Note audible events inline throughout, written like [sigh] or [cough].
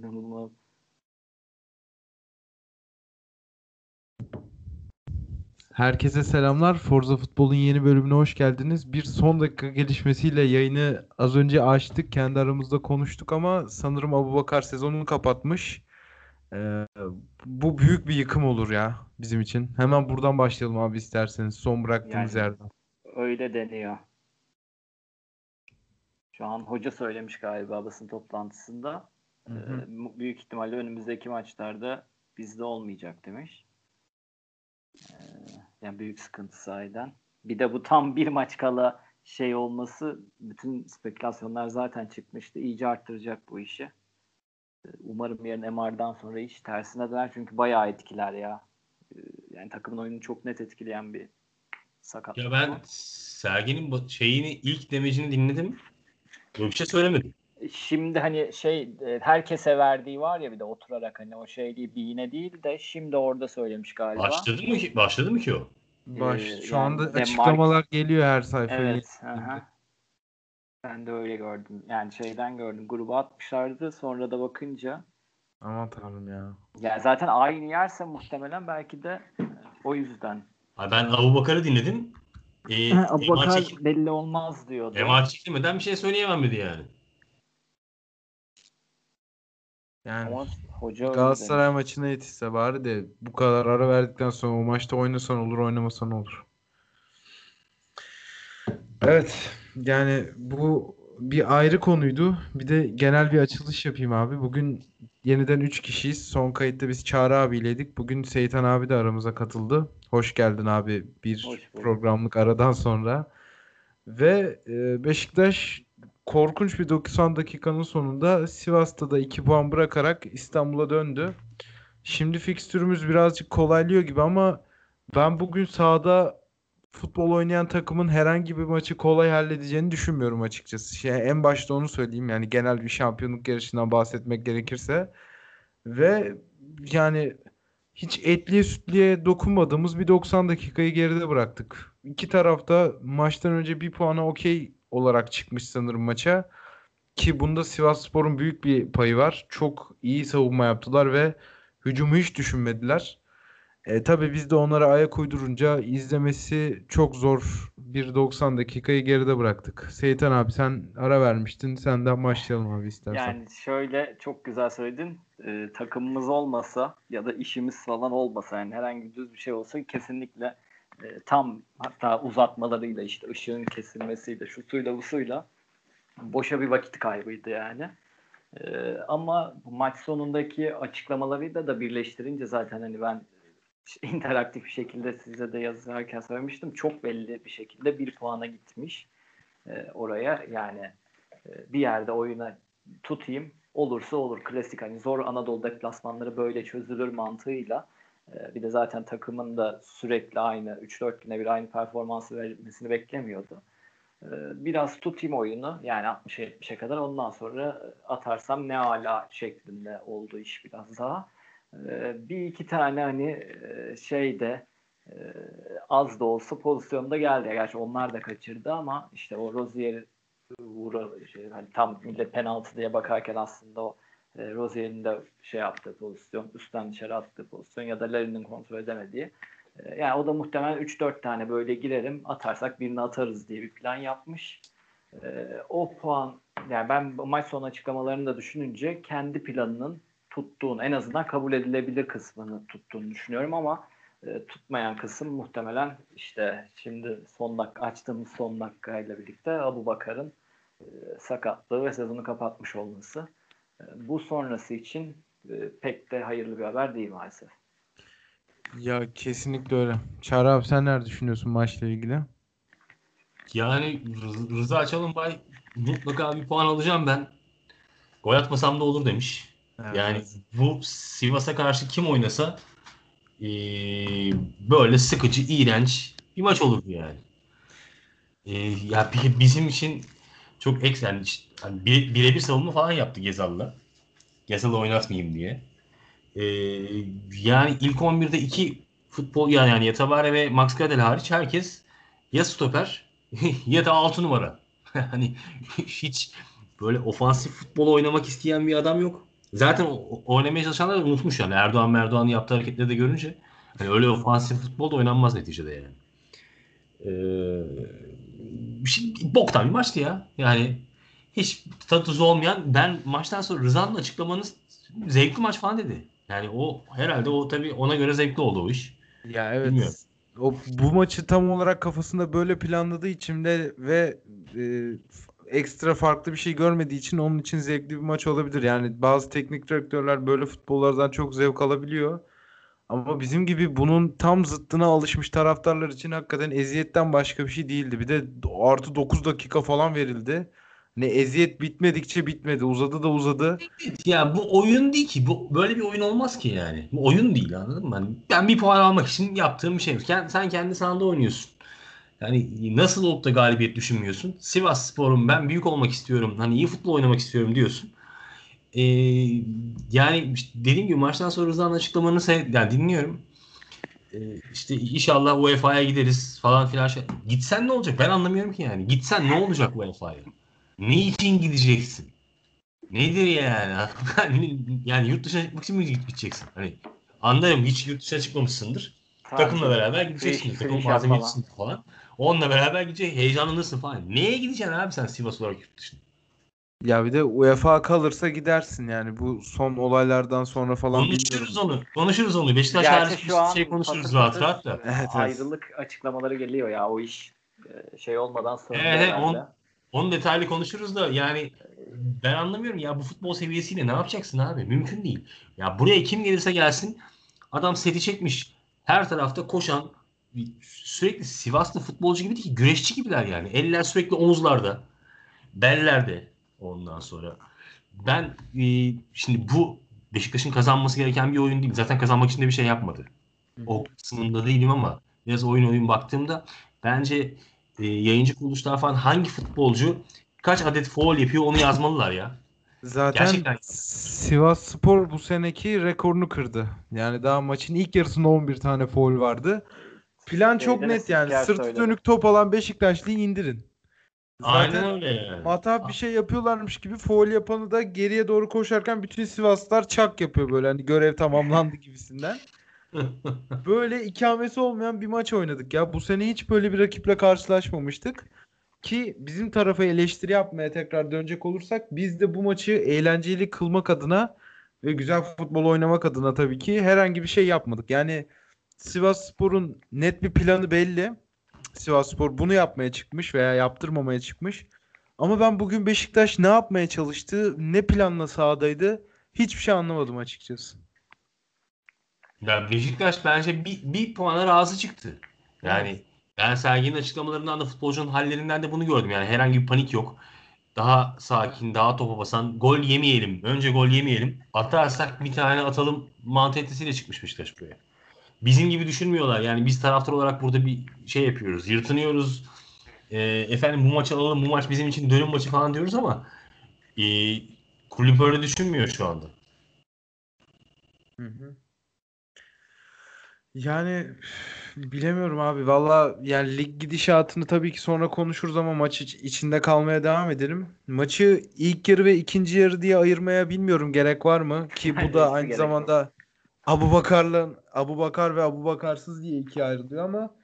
İnanılmaz. Herkese selamlar. Forza Futbol'un yeni bölümüne hoş geldiniz. Bir son dakika gelişmesiyle yayını az önce açtık. Kendi aramızda konuştuk ama sanırım Abubakar sezonunu kapatmış. Ee, bu büyük bir yıkım olur ya bizim için. Hemen buradan başlayalım abi isterseniz. Son bıraktığımız Yani yerden. öyle deniyor. Şu an hoca söylemiş galiba basın toplantısında. Hı hı. Büyük ihtimalle önümüzdeki maçlarda bizde olmayacak demiş. Yani büyük sıkıntı sahiden. Bir de bu tam bir maç kala şey olması bütün spekülasyonlar zaten çıkmıştı. İyice arttıracak bu işi. Umarım yarın MR'dan sonra iş tersine döner çünkü bayağı etkiler ya. Yani takımın oyununu çok net etkileyen bir sakatlık. Ya ben Sergen'in şeyini ilk demecini dinledim. Böyle bir şey söylemedim. Şimdi hani şey e, herkese verdiği var ya bir de oturarak hani o şey değil bir iğne değil de şimdi orada söylemiş galiba. Başladı mı ki? Başladı mı ki o? Baş, Ee, şu yani anda açıklamalar geliyor her sayfaya. Evet. aha. Ben de öyle gördüm. Yani şeyden gördüm. Gruba atmışlardı. Sonra da bakınca Aman tanrım ya. yani zaten aynı yerse muhtemelen belki de o yüzden. Ha, ben Abu Bakar'ı dinledim. Ee, [laughs] Abu Bakar çekil- belli olmaz diyordu. MR çekilmeden bir şey söyleyemem dedi yani. Yani Ama hoca öyle Galatasaray maçına yetişse bari de bu kadar ara verdikten sonra o maçta oynasan olur oynamasan olur. Evet yani bu bir ayrı konuydu. Bir de genel bir açılış yapayım abi. Bugün yeniden 3 kişiyiz. Son kayıtta biz Çağrı abiyleydik. Bugün Seyitan abi de aramıza katıldı. Hoş geldin abi bir programlık aradan sonra. Ve e, Beşiktaş korkunç bir 90 dakikanın sonunda Sivas'ta da 2 puan bırakarak İstanbul'a döndü. Şimdi fikstürümüz birazcık kolaylıyor gibi ama ben bugün sahada futbol oynayan takımın herhangi bir maçı kolay halledeceğini düşünmüyorum açıkçası. Şey, en başta onu söyleyeyim yani genel bir şampiyonluk yarışından bahsetmek gerekirse. Ve yani hiç etliye sütliye dokunmadığımız bir 90 dakikayı geride bıraktık. İki tarafta maçtan önce bir puana okey olarak çıkmış sanırım maça. Ki bunda Sivasspor'un büyük bir payı var. Çok iyi savunma yaptılar ve hücumu hiç düşünmediler. E, tabii biz de onlara ayak uydurunca izlemesi çok zor bir 90 dakikayı geride bıraktık. Seyitan abi sen ara vermiştin. Senden başlayalım abi istersen. Yani şöyle çok güzel söyledin. Ee, takımımız olmasa ya da işimiz falan olmasa yani herhangi düz bir şey olsa kesinlikle e, tam hatta uzatmalarıyla işte ışığın kesilmesiyle şu suyla bu suyla boşa bir vakit kaybıydı yani. Ee, ama bu maç sonundaki açıklamalarıyla da birleştirince zaten hani ben [laughs] interaktif bir şekilde size de yazarken söylemiştim. Çok belli bir şekilde bir puana gitmiş e, oraya. Yani e, bir yerde oyuna tutayım olursa olur. Klasik hani zor Anadolu deplasmanları böyle çözülür mantığıyla. E, bir de zaten takımın da sürekli aynı 3-4 güne bir aynı performansı vermesini beklemiyordu. E, biraz tutayım oyunu yani 60'a 70'e kadar ondan sonra atarsam ne ala şeklinde oldu iş biraz daha. E, bir iki tane hani e, şeyde e, az da olsa pozisyonda geldi. Gerçi onlar da kaçırdı ama işte o Rozier vura şey, hani tam millet penaltı diye bakarken aslında o e, Rozier'in de şey yaptığı pozisyon, üstten dışarı attığı pozisyon ya da Larry'nin kontrol edemediği. E, yani o da muhtemelen 3-4 tane böyle girerim, atarsak birini atarız diye bir plan yapmış. E, o puan, yani ben maç sonu açıklamalarını da düşününce kendi planının tuttuğunu, en azından kabul edilebilir kısmını tuttuğunu düşünüyorum ama e, tutmayan kısım muhtemelen işte şimdi son dakika açtığımız son dakikayla birlikte Abu Bakar'ın e, sakatlığı ve sezonu kapatmış olması. E, bu sonrası için e, pek de hayırlı bir haber değil maalesef. Ya kesinlikle öyle. Çağrı abi sen neler düşünüyorsun maçla ilgili? Yani Rı- Rıza Çalınbay mutlaka bir puan alacağım ben. Gol atmasam da olur demiş. Yani bu Sivas'a karşı kim oynasa eee, böyle sıkıcı, iğrenç bir maç olurdu yani. Eee, ya bi- bizim için çok eks yani işte hani bire- birebir savunma falan yaptı Gezal'la. Gezal'ı oynatmayayım diye. Eee, yani ilk 11'de iki futbol yani, yani Yatabare ve Max Gradel hariç herkes ya stoper [laughs] ya da 6 numara. [laughs] hani hiç böyle ofansif futbol oynamak isteyen bir adam yok. Zaten oynamaya çalışanlar da unutmuş yani. Erdoğan Erdoğan yaptığı hareketleri de görünce hani öyle ofansif futbol da oynanmaz neticede yani. Ee, bir şey, boktan bir maçtı ya. Yani hiç tadı olmayan ben maçtan sonra Rıza'nın açıklamanız zevkli maç falan dedi. Yani o herhalde o tabii ona göre zevkli oldu o iş. Ya evet. Bilmiyorum. O bu maçı tam olarak kafasında böyle planladığı için de ve e, ekstra farklı bir şey görmediği için onun için zevkli bir maç olabilir. Yani bazı teknik direktörler böyle futbollardan çok zevk alabiliyor. Ama bizim gibi bunun tam zıttına alışmış taraftarlar için hakikaten eziyetten başka bir şey değildi. Bir de artı 9 dakika falan verildi. Ne eziyet bitmedikçe bitmedi. Uzadı da uzadı. Ya bu oyun değil ki. Bu böyle bir oyun olmaz ki yani. Bu oyun değil anladın mı? Hani ben bir puan almak için yaptığım bir şey. Sen, kendi sahanda oynuyorsun. Yani nasıl olup da galibiyet düşünmüyorsun? Sivas Spor'un ben büyük olmak istiyorum. Hani iyi futbol oynamak istiyorum diyorsun. Ee, yani işte dediğim gibi maçtan sonra Rıza'nın açıklamanı yani dinliyorum. Ee, işte inşallah UEFA'ya gideriz falan filan. Şey. Gitsen ne olacak? Ben anlamıyorum ki yani. Gitsen ne olacak UEFA'ya? Ne için gideceksin? Nedir [laughs] yani? yani yurt dışına çıkmak için mi gideceksin? Hani anlarım hiç yurt dışına çıkmamışsındır. Takımla beraber gideceksin. Takım malzeme yetişsin falan. Onunla beraber gidecek. Heyecanlanırsın falan. Neye gideceksin abi sen Sivas olarak yurt dışına? Ya bir de UEFA kalırsa gidersin yani bu son olaylardan sonra falan Konuşuruz bilmiyorum. onu. Konuşuruz onu. Beşiktaş Gerçi şu an şey konuşuruz rahat rahat da. Evet, evet. Ayrılık açıklamaları geliyor ya o iş e, şey olmadan sonra Evet, on- Onu detaylı konuşuruz da yani ben anlamıyorum ya bu futbol seviyesiyle ne yapacaksın abi? Mümkün değil. Ya buraya kim gelirse gelsin adam seti çekmiş. Her tarafta koşan sürekli Sivaslı futbolcu gibi değil ki güreşçi gibiler yani. Eller sürekli omuzlarda. Bellerde ondan sonra. Ben e, şimdi bu Beşiktaş'ın kazanması gereken bir oyun değil. Zaten kazanmak için de bir şey yapmadı. O kısmında değilim ama biraz oyun oyun baktığımda bence e, yayıncı kuruluşlar falan hangi futbolcu kaç adet foul yapıyor onu yazmalılar ya. Zaten Gerçekten. Sivas Spor bu seneki rekorunu kırdı. Yani daha maçın ilk yarısında 11 tane foul vardı. Plan çok Şeyde de net yani. Sırtı dönük top alan Beşiktaşlı'yı indirin. Aynen Zaten öyle yani. hata bir şey yapıyorlarmış gibi foul yapanı da geriye doğru koşarken bütün Sivaslılar çak yapıyor böyle hani görev tamamlandı gibisinden. [laughs] Böyle ikamesi olmayan bir maç oynadık ya. Bu sene hiç böyle bir rakiple karşılaşmamıştık. Ki bizim tarafa eleştiri yapmaya tekrar dönecek olursak biz de bu maçı eğlenceli kılmak adına ve güzel futbol oynamak adına tabii ki herhangi bir şey yapmadık. Yani Sivas Spor'un net bir planı belli. Sivas Spor bunu yapmaya çıkmış veya yaptırmamaya çıkmış. Ama ben bugün Beşiktaş ne yapmaya çalıştı, ne planla sahadaydı hiçbir şey anlamadım açıkçası. Ya Beşiktaş bence bir, bir puana razı çıktı. Yani ben Sergen'in açıklamalarından da futbolcunun hallerinden de bunu gördüm. Yani herhangi bir panik yok. Daha sakin, daha topa basan, gol yemeyelim. Önce gol yemeyelim. Atarsak bir tane atalım mantalitesiyle çıkmış Beşiktaş buraya. Bizim gibi düşünmüyorlar. Yani biz taraftar olarak burada bir şey yapıyoruz. Yırtınıyoruz. Ee, efendim bu maçı alalım, bu maç bizim için dönüm maçı falan diyoruz ama e, kulüp öyle düşünmüyor şu anda. Hı hı. Yani bilemiyorum abi. Valla yani lig gidişatını tabii ki sonra konuşuruz ama maç iç- içinde kalmaya devam edelim. Maçı ilk yarı ve ikinci yarı diye ayırmaya bilmiyorum gerek var mı? Ki bu [laughs] da aynı zamanda Abu Bakar'la Abu Bakar ve Abu Bakarsız diye ikiye ayrılıyor ama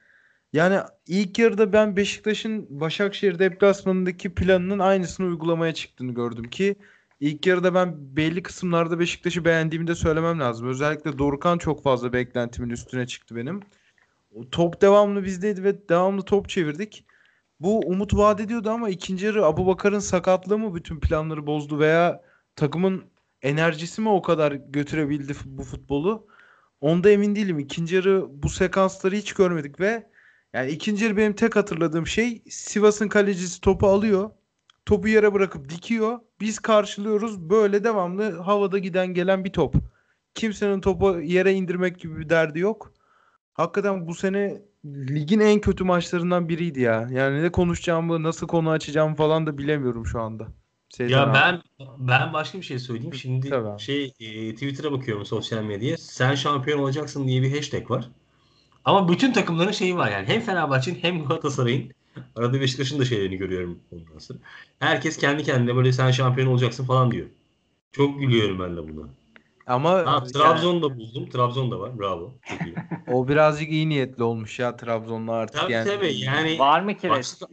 yani ilk yarıda ben Beşiktaş'ın Başakşehir deplasmanındaki planının aynısını uygulamaya çıktığını gördüm ki ilk yarıda ben belli kısımlarda Beşiktaş'ı beğendiğimi de söylemem lazım. Özellikle Dorukhan çok fazla beklentimin üstüne çıktı benim. Top devamlı bizdeydi ve devamlı top çevirdik. Bu umut vaat ediyordu ama ikinci yarı Abubakar'ın sakatlığı mı bütün planları bozdu veya takımın enerjisi mi o kadar götürebildi bu futbolu? Onda emin değilim. İkinci yarı bu sekansları hiç görmedik ve yani ikinci yarı benim tek hatırladığım şey Sivas'ın kalecisi topu alıyor. Topu yere bırakıp dikiyor. Biz karşılıyoruz. Böyle devamlı havada giden gelen bir top. Kimsenin topu yere indirmek gibi bir derdi yok. Hakikaten bu sene ligin en kötü maçlarından biriydi ya. Yani ne konuşacağımı, nasıl konu açacağımı falan da bilemiyorum şu anda. Seydan Ya abi. ben ben başka bir şey söyleyeyim. Şimdi Tabii abi. şey e, Twitter'a bakıyorum sosyal medyaya. Sen şampiyon olacaksın diye bir hashtag var. Ama bütün takımların şeyi var yani. Hem Fenerbahçe'nin hem Galatasaray'ın arada Beşiktaş'ın da şeylerini görüyorum ondan sonra. Herkes kendi kendine böyle sen şampiyon olacaksın falan diyor. Çok gülüyorum ben de buna. Ama Ha, yani Trabzon'da buldum. Trabzon'da var. Bravo. Çok iyi. [laughs] o birazcık iyi niyetli olmuş ya Trabzon'la artık tabii yani. tabii yani Var mı ki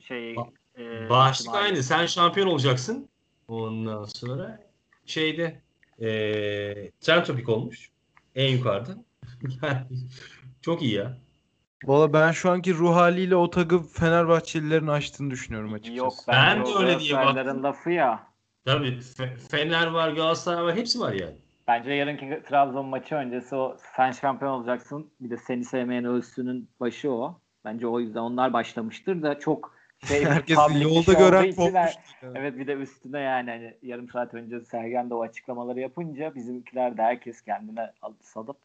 şey ba- e, Başlık ihtimali? aynı. Sen şampiyon olacaksın. Ondan sonra şeyde eee trend topik olmuş. En yukarıda. [laughs] Çok iyi ya. Valla ben şu anki ruh haliyle o tagı Fenerbahçelilerin açtığını düşünüyorum açıkçası. Yok Ben bence de öyle diye baktım. lafı ya. Tabii Fe- Fener var, Galatasaray var. Hepsi var yani. Bence yarınki Trabzon maçı öncesi o sen şampiyon olacaksın. Bir de seni sevmeyen ölsünün başı o. Bence o yüzden onlar başlamıştır da çok şey [laughs] Herkes yolda gören kopmuştu. yani. Evet bir de üstüne yani hani yarım saat önce Sergen de o açıklamaları yapınca bizimkiler de herkes kendine al- salıp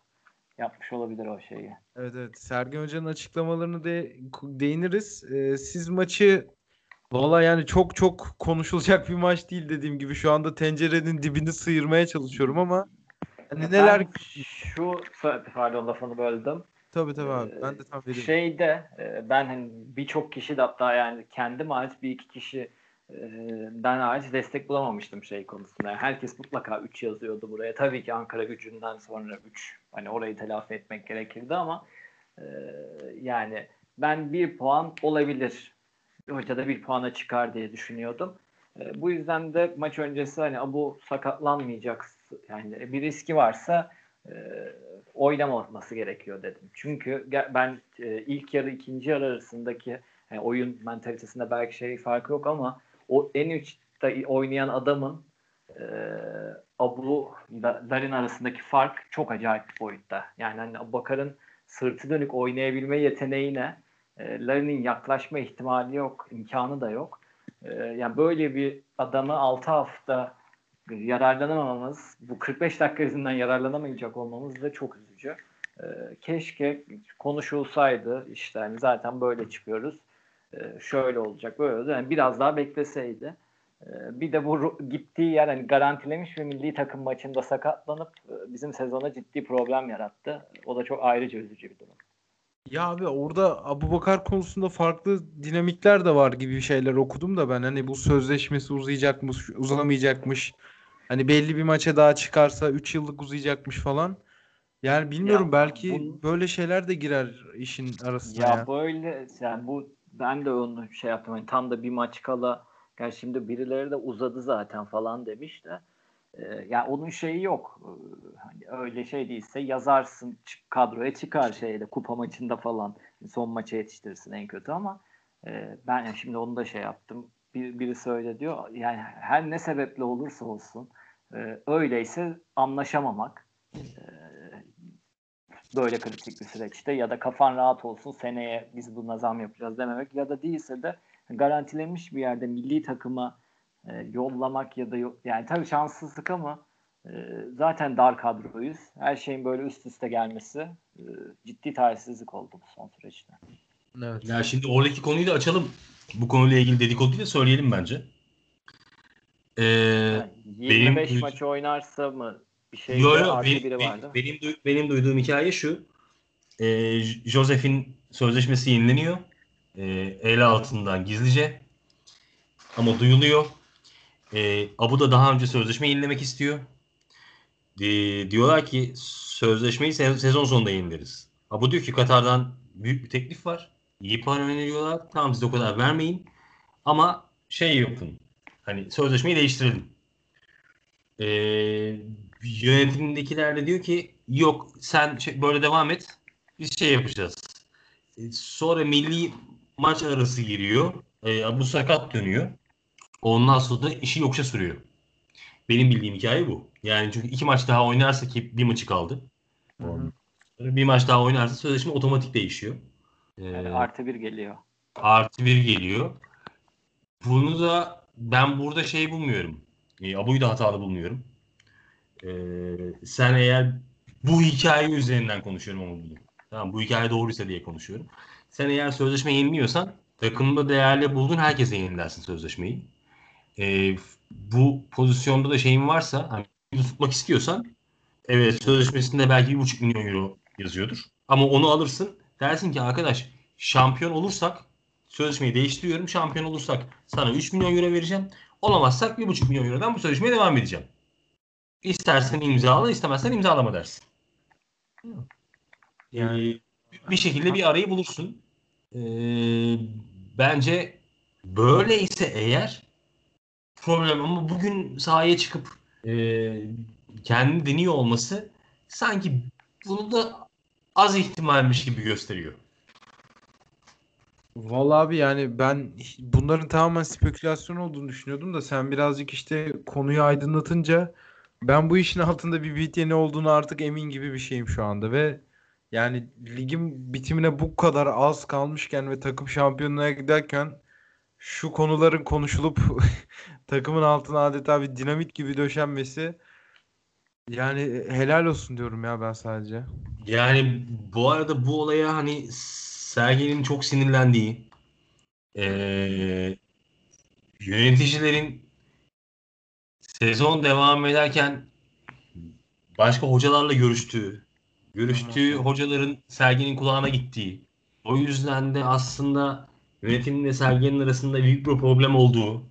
yapmış olabilir o şeyi. Evet evet. Sergen Hoca'nın açıklamalarını de değiniriz. Ee, siz maçı valla yani çok çok konuşulacak bir maç değil dediğim gibi. Şu anda tencerenin dibini sıyırmaya çalışıyorum ama hani neler Ben şu pardon lafını böldüm. Tabii tabii abi. Ee, Ben de tam veririm. Şeyde e, ben hani birçok kişi de hatta yani kendim hariç bir iki kişi e, ben hariç destek bulamamıştım şey konusunda. Yani herkes mutlaka 3 yazıyordu buraya. Tabii ki Ankara gücünden sonra 3. Hani orayı telafi etmek gerekirdi ama e, yani ben bir puan olabilir. Hoca da bir puana çıkar diye düşünüyordum. Bu yüzden de maç öncesi hani bu sakatlanmayacak yani bir riski varsa oynamaması gerekiyor dedim. Çünkü ben e, ilk yarı ikinci yarı arasındaki yani oyun mentalitesinde belki şey farkı yok ama o en uçta oynayan adamın e, Abu da- Darin arasındaki fark çok acayip boyutta. Yani hani Abubakar'ın sırtı dönük oynayabilme yeteneğine e, Larin'in yaklaşma ihtimali yok, imkanı da yok. E, yani böyle bir adamı 6 hafta yararlanamamamız, bu 45 dakika yüzünden yararlanamayacak olmamız da çok üzücü. Ee, keşke konuşulsaydı işte hani zaten böyle çıkıyoruz. Ee, şöyle olacak böyle olacak. Yani biraz daha bekleseydi. Ee, bir de bu gittiği yer hani garantilemiş ve milli takım maçında sakatlanıp e, bizim sezona ciddi problem yarattı. O da çok ayrıca üzücü bir durum. Ya abi orada Abubakar konusunda farklı dinamikler de var gibi şeyler okudum da ben hani bu sözleşmesi uzayacakmış, uzamayacakmış. Hani belli bir maça daha çıkarsa 3 yıllık uzayacakmış falan. Yani bilmiyorum Ya belki bu- böyle şeyler de girer işin arasına Ya ya. böyle yani bu ben de onu şey yaptım. Hani tam da bir maç kala gerçi şimdi birileri de uzadı zaten falan demiş de e, ya onun şeyi yok. Ee, Hani öyle şey değilse yazarsın çık- kadroya çıkar şeyde kupa maçında falan son maça yetiştirirsin en kötü ama e, ben yani şimdi onu da şey yaptım. Bir, biri öyle diyor. Yani her ne sebeple olursa olsun e, öyleyse anlaşamamak e, böyle kritik bir süreçte ya da kafan rahat olsun seneye biz buna zam yapacağız dememek ya da değilse de garantilenmiş bir yerde milli takıma e, yollamak ya da yani tabii şanssızlık ama e, zaten dar kadroyuz. Her şeyin böyle üst üste gelmesi e, ciddi talihsizlik oldu bu son süreçte. Evet. Ya şimdi oradaki konuyu da açalım. Bu konuyla ilgili dedikoduyu da söyleyelim bence. Ee, Yani 25 benim- maçı oynarsa mı bir şey Yo yo artı benim, biri benim, vardı. benim, du- benim duyduğum hikaye şu. Ee, J- Josef'in sözleşmesi yenileniyor. Ee, el altından gizlice. Ama duyuluyor. Ee, Abu da daha önce sözleşme yenilemek istiyor. Ee, diyorlar ki sözleşmeyi se- sezon sonunda yenileriz. Abu diyor ki Katar'dan büyük bir teklif var. İyi para öneriyorlar. Tamam siz o kadar vermeyin. Ama şey yapın. Hani sözleşmeyi değiştirelim. Ee, yönetimdekiler de diyor ki yok sen şey- böyle devam et. Biz şey yapacağız. Ee, Sonra milli maç arası giriyor. Ee, bu sakat dönüyor. Ondan sonra da işi yokuşa sürüyor. Benim bildiğim hikaye bu. Yani çünkü iki maç daha oynarsa ki bir maçı kaldı. Hı hı. Bir maç daha oynarsa sözleşme otomatik değişiyor. Ee, Yani artı bir geliyor. artı bir geliyor. Bunu da ben burada şey bulmuyorum. E, Abu'yu da hatalı bulmuyorum. E, sen eğer bu hikaye üzerinden konuşuyorum ama bunu. Tamam bu hikaye doğruysa diye konuşuyorum. Sen eğer sözleşme yeniliyorsan takımda değerli bulduğun herkese yenilersin sözleşmeyi. E, bu pozisyonda da şeyin varsa hani tutmak istiyorsan evet sözleşmesinde belki bir buçuk milyon euro yazıyordur. Ama onu alırsın dersin ki arkadaş şampiyon olursak sözleşmeyi değiştiriyorum. Şampiyon olursak sana 3 milyon euro vereceğim. Olamazsak 1,5 milyon eurodan bu sözleşmeye devam edeceğim. İstersen imzala, istemezsen imzalama dersin. Yani bir şekilde bir arayı bulursun. Ee, bence böyleyse eğer problem ama bugün sahaya çıkıp e, kendi deniyor olması sanki bunu da az ihtimalmiş gibi gösteriyor. Vallahi abi yani ben bunların tamamen spekülasyon olduğunu düşünüyordum da sen birazcık işte konuyu aydınlatınca ben bu işin altında bir BTN olduğunu artık emin gibi bir şeyim şu anda ve yani ligin bitimine bu kadar az kalmışken ve takım şampiyonluğa giderken şu konuların konuşulup [laughs] takımın altına adeta bir dinamit gibi döşenmesi yani helal olsun diyorum ya ben sadece. Yani bu arada bu olaya hani Sergen'in çok sinirlendiği ee, yöneticilerin sezon devam ederken başka hocalarla görüştüğü, görüştüğü hocaların Sergen'in kulağına gittiği, o yüzden de aslında yönetimle Sergen'in arasında büyük bir problem olduğu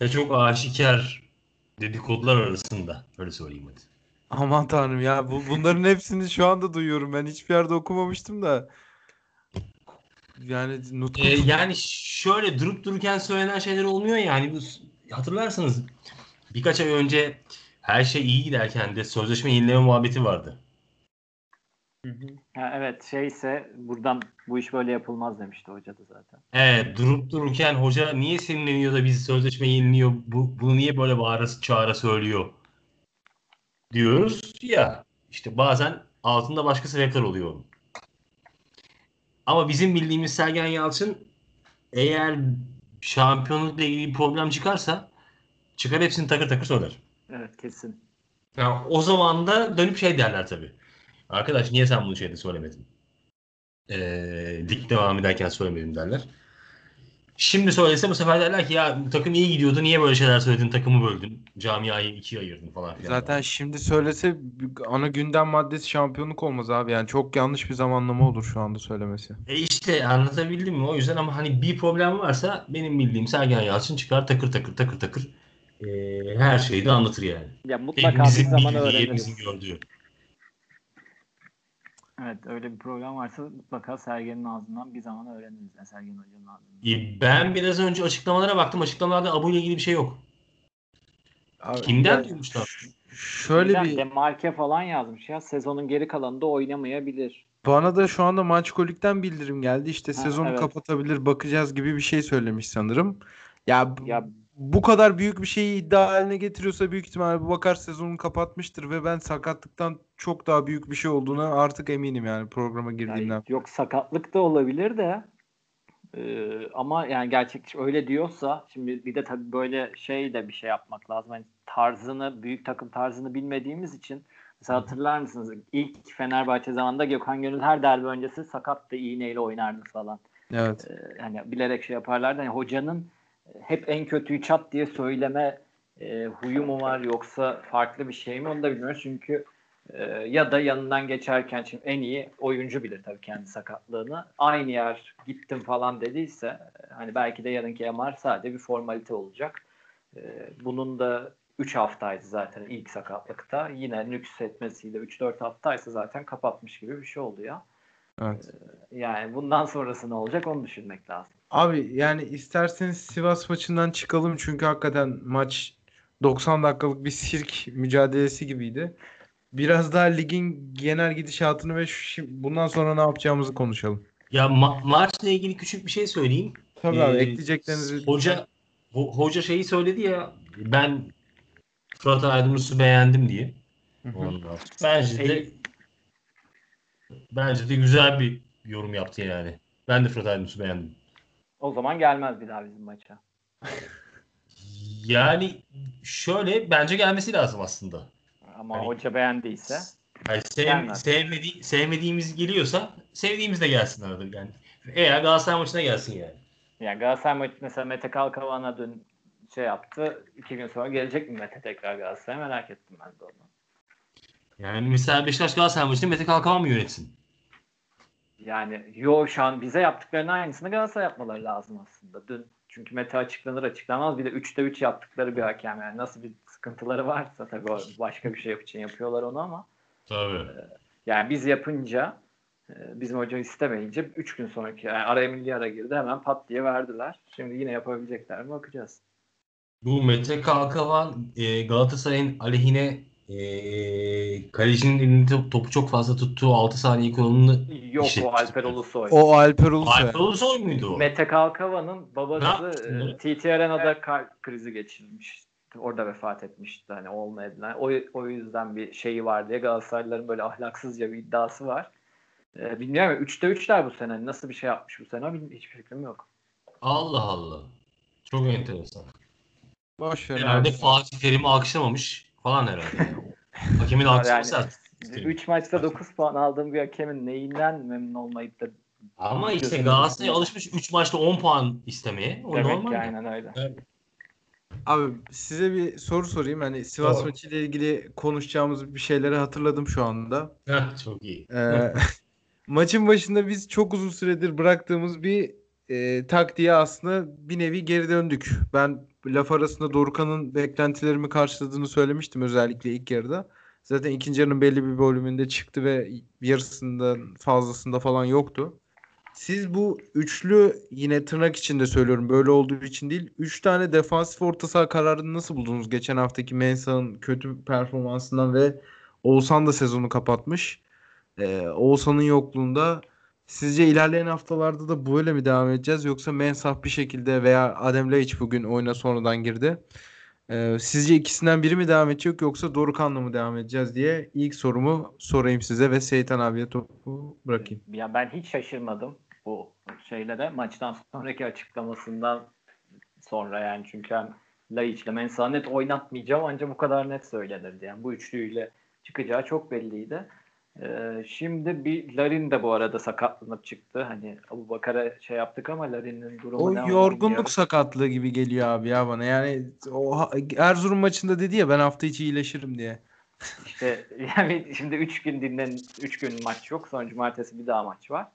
ve çok aşikar dedikodular arasında. Öyle söyleyeyim hadi. Aman tanrım ya bu, bunların hepsini şu anda duyuyorum. Ben hiçbir yerde okumamıştım da. Yani nutku Ee, yani şöyle durup dururken söylenen şeyler olmuyor ya. Hani hatırlarsanız birkaç ay önce her şey iyi giderken de sözleşme yenileme muhabbeti vardı. Ha, evet şeyse buradan bu iş böyle yapılmaz demişti hoca da zaten. Evet durup dururken hoca niye sinirleniyor da biz sözleşme yeniliyor bu, bunu niye böyle bağıra çağıra söylüyor diyoruz ya işte bazen altında başka sebepler oluyor onun. Ama bizim bildiğimiz Sergen Yalçın eğer şampiyonlukla ilgili bir problem çıkarsa çıkar hepsini takır takır söyler. Evet kesin. Yani o zaman da dönüp şey derler tabii. Arkadaş niye sen bunu şeyde söylemedin? Ee, lig devam ederken söylemedin derler. Şimdi söylese bu sefer derler ki ya takım iyi gidiyordu niye böyle şeyler söyledin takımı böldün camiayı ikiye ayırdın falan filan. Zaten şimdi söylese ana gündem maddesi şampiyonluk olmaz abi. Yani çok yanlış bir zamanlama olur şu anda söylemesi. E işte anlatabildim mi o yüzden ama hani bir problem varsa benim bildiğim Sergen Yalçın çıkar takır takır takır takır e, her şeyi de anlatır yani. Ya mutlaka bir zaman öğreniriz. gördüğü. Evet öyle bir program varsa mutlaka Sergen'in ağzından bir zaman öğreniriz. Yani Sergen Hoca'nın ağzından. E, Ben biraz önce açıklamalara baktım. Açıklamalarda Abu ile ilgili bir şey yok. Abi, Kimden duymuşlar? Şöyle Birden bir Demarke falan yazmış ya. Sezonun geri kalanında oynamayabilir. bana da şu anda Maçkolik'ten bildirim geldi. İşte Ha, sezonu evet. kapatabilir bakacağız gibi bir şey söylemiş sanırım. Ya, Ya bu kadar büyük bir şeyi iddia haline getiriyorsa büyük ihtimalle bu bakar sezonunu kapatmıştır ve ben sakatlıktan çok daha büyük bir şey olduğuna artık eminim yani programa girdiğimden. Yani yok sakatlık da olabilir de Ee, ama yani gerçekçi öyle diyorsa şimdi bir de tabii böyle şey de bir şey yapmak lazım. Hani tarzını büyük takım tarzını bilmediğimiz için mesela hatırlar mısınız ilk Fenerbahçe zamanında Gökhan Gönül her derbi öncesi sakattı iğneyle oynardı falan. Evet. Ee, hani bilerek şey yaparlardı. Hani hocanın hep en kötüyü çat diye söyleme e, huyu mu var yoksa farklı bir şey mi onu da bilmiyoruz. Çünkü e, ya da yanından geçerken şimdi en iyi oyuncu bilir tabii kendi sakatlığını. Aynı yer gittim falan dediyse e, hani belki de yarınki MR sadece bir formalite olacak. E, bunun da 3 haftaydı zaten ilk sakatlıkta. Yine nüks etmesiyle 3-4 haftaysa zaten kapatmış gibi bir şey oldu ya. Evet. Yani bundan sonrası ne olacak onu düşünmek lazım. Abi yani isterseniz Sivas maçından çıkalım çünkü hakikaten maç 90 dakikalık bir sirk mücadelesi gibiydi. Biraz daha ligin genel gidişatını ve şu- bundan sonra ne yapacağımızı konuşalım. Ya ma- maçla ilgili küçük bir şey söyleyeyim. Tabii abi Ee, ekleyeceklerinizi Hoca ho- hoca şeyi söyledi ya ben Fırat Aydınus'u beğendim diye. Ondan. Bence de Ey- bence de güzel bir yorum yaptı yani. Ben de Fırat Aydınus'u beğendim. O zaman gelmez bir daha bizim maça. [laughs] Yani şöyle bence gelmesi lazım aslında. Ama Hani- hoca beğendiyse Yani sev, sevmedi, sevmediğimiz geliyorsa sevdiğimiz de gelsin arada yani. Eğer Galatasaray maçına gelsin yani. yani Galatasaray maçı mesela Mete Kalkavan'a dün şey yaptı. iki gün sonra gelecek mi Mete tekrar Galatasaray'a merak ettim ben de onu. Yani mesela Beşiktaş Galatasaray maçını Mete Kalkavan mı yönetsin? Yani yo şu an bize yaptıklarının aynısını Galatasaray yapmaları lazım aslında. Dün Çünkü Mete açıklanır açıklanmaz bir de 3'te 3 yaptıkları bir hakem yani nasıl bir sıkıntıları varsa tabii başka bir şey için yapıyorlar onu ama Tabii. yani biz yapınca e, bizim hoca istemeyince 3 gün sonraki yani araya milli ara girdi hemen pat diye verdiler. Şimdi yine yapabilecekler mi bakacağız. Bu Mete Kalkavan e, Galatasaray'ın aleyhine e, kalecinin elinde top- topu çok fazla tuttuğu 6 saniye kuralını Yok İşte- o Alper Ulusoy. O Alper Ulusoy. Alper Ulusoy muydu o? Mete Kalkava'nın babası e, TT Arena'da kalp krizi geçirmiş. Orada vefat etmişti hani olmayan. O, o yüzden bir şeyi var diye Galatasaraylıların böyle ahlaksızca bir iddiası var. E, bilmiyorum 3'te 3'ler bu sene. Nasıl bir şey yapmış bu sene bilmiyorum. Hiçbir fikrim yok. Allah Allah. Çok enteresan. Boş ver Herhalde. Fatih Terim'i alkışlamamış falan herhalde. [laughs] yani. Hakemin Yani alkışlaması sert. 3 maçta 9 puan aldığım bir hakemin neyinden memnun olmayıp da Ama işte Galatasaray alışmış 3 maçta 10 puan istemeye. O demek normal. ki aynen öyle. Abi size bir soru sorayım. Hani Sivas Sor. maçıyla ilgili konuşacağımız bir şeyleri hatırladım şu anda. Çok iyi. Ee, [laughs] maçın başında biz çok uzun süredir bıraktığımız bir e, taktiğe aslında bir nevi geri döndük. Ben laf arasında Dorukhan'ın beklentilerimi karşıladığını söylemiştim özellikle ilk yarıda. Zaten ikinci yarının belli bir bölümünde çıktı ve yarısından fazlasında falan yoktu. Siz bu üçlü yine tırnak içinde söylüyorum böyle olduğu için değil. Üç tane defansif orta saha kararını nasıl buldunuz? Geçen haftaki Mensah'ın kötü performansından ve Oğuzhan da sezonu kapatmış. Ee, Oğuzhan'ın yokluğunda sizce ilerleyen haftalarda da böyle mi devam edeceğiz yoksa Mensah bir şekilde veya Adem Laiç bugün oyuna sonradan girdi. Ee, sizce ikisinden biri mi devam edecek yoksa Dorukhan'la mı devam edeceğiz diye ilk sorumu sorayım size ve Seytan abiye topu bırakayım. Ya ben hiç şaşırmadım bu şeylere. Maçtan sonraki açıklamasından sonra yani çünkü hem Laiç'le Mensah'ı net oynatmayacağım ancak bu kadar net söylenirdi. Yani bu üçlüyle çıkacağı çok belliydi. Ee, şimdi bir Larin de bu arada sakatlanıp çıktı. Hani Abu Bakar'a şey yaptık ama Larin'in durumu O ne onu yorgunluk sakatlığı gibi geliyor abi ya bana. Yani o Erzurum maçında dedi ya ben hafta içi iyileşirim diye. İşte [laughs] yani şimdi 3 gün dinlen 3 gün maç yok. Sonra cumartesi bir daha maç var.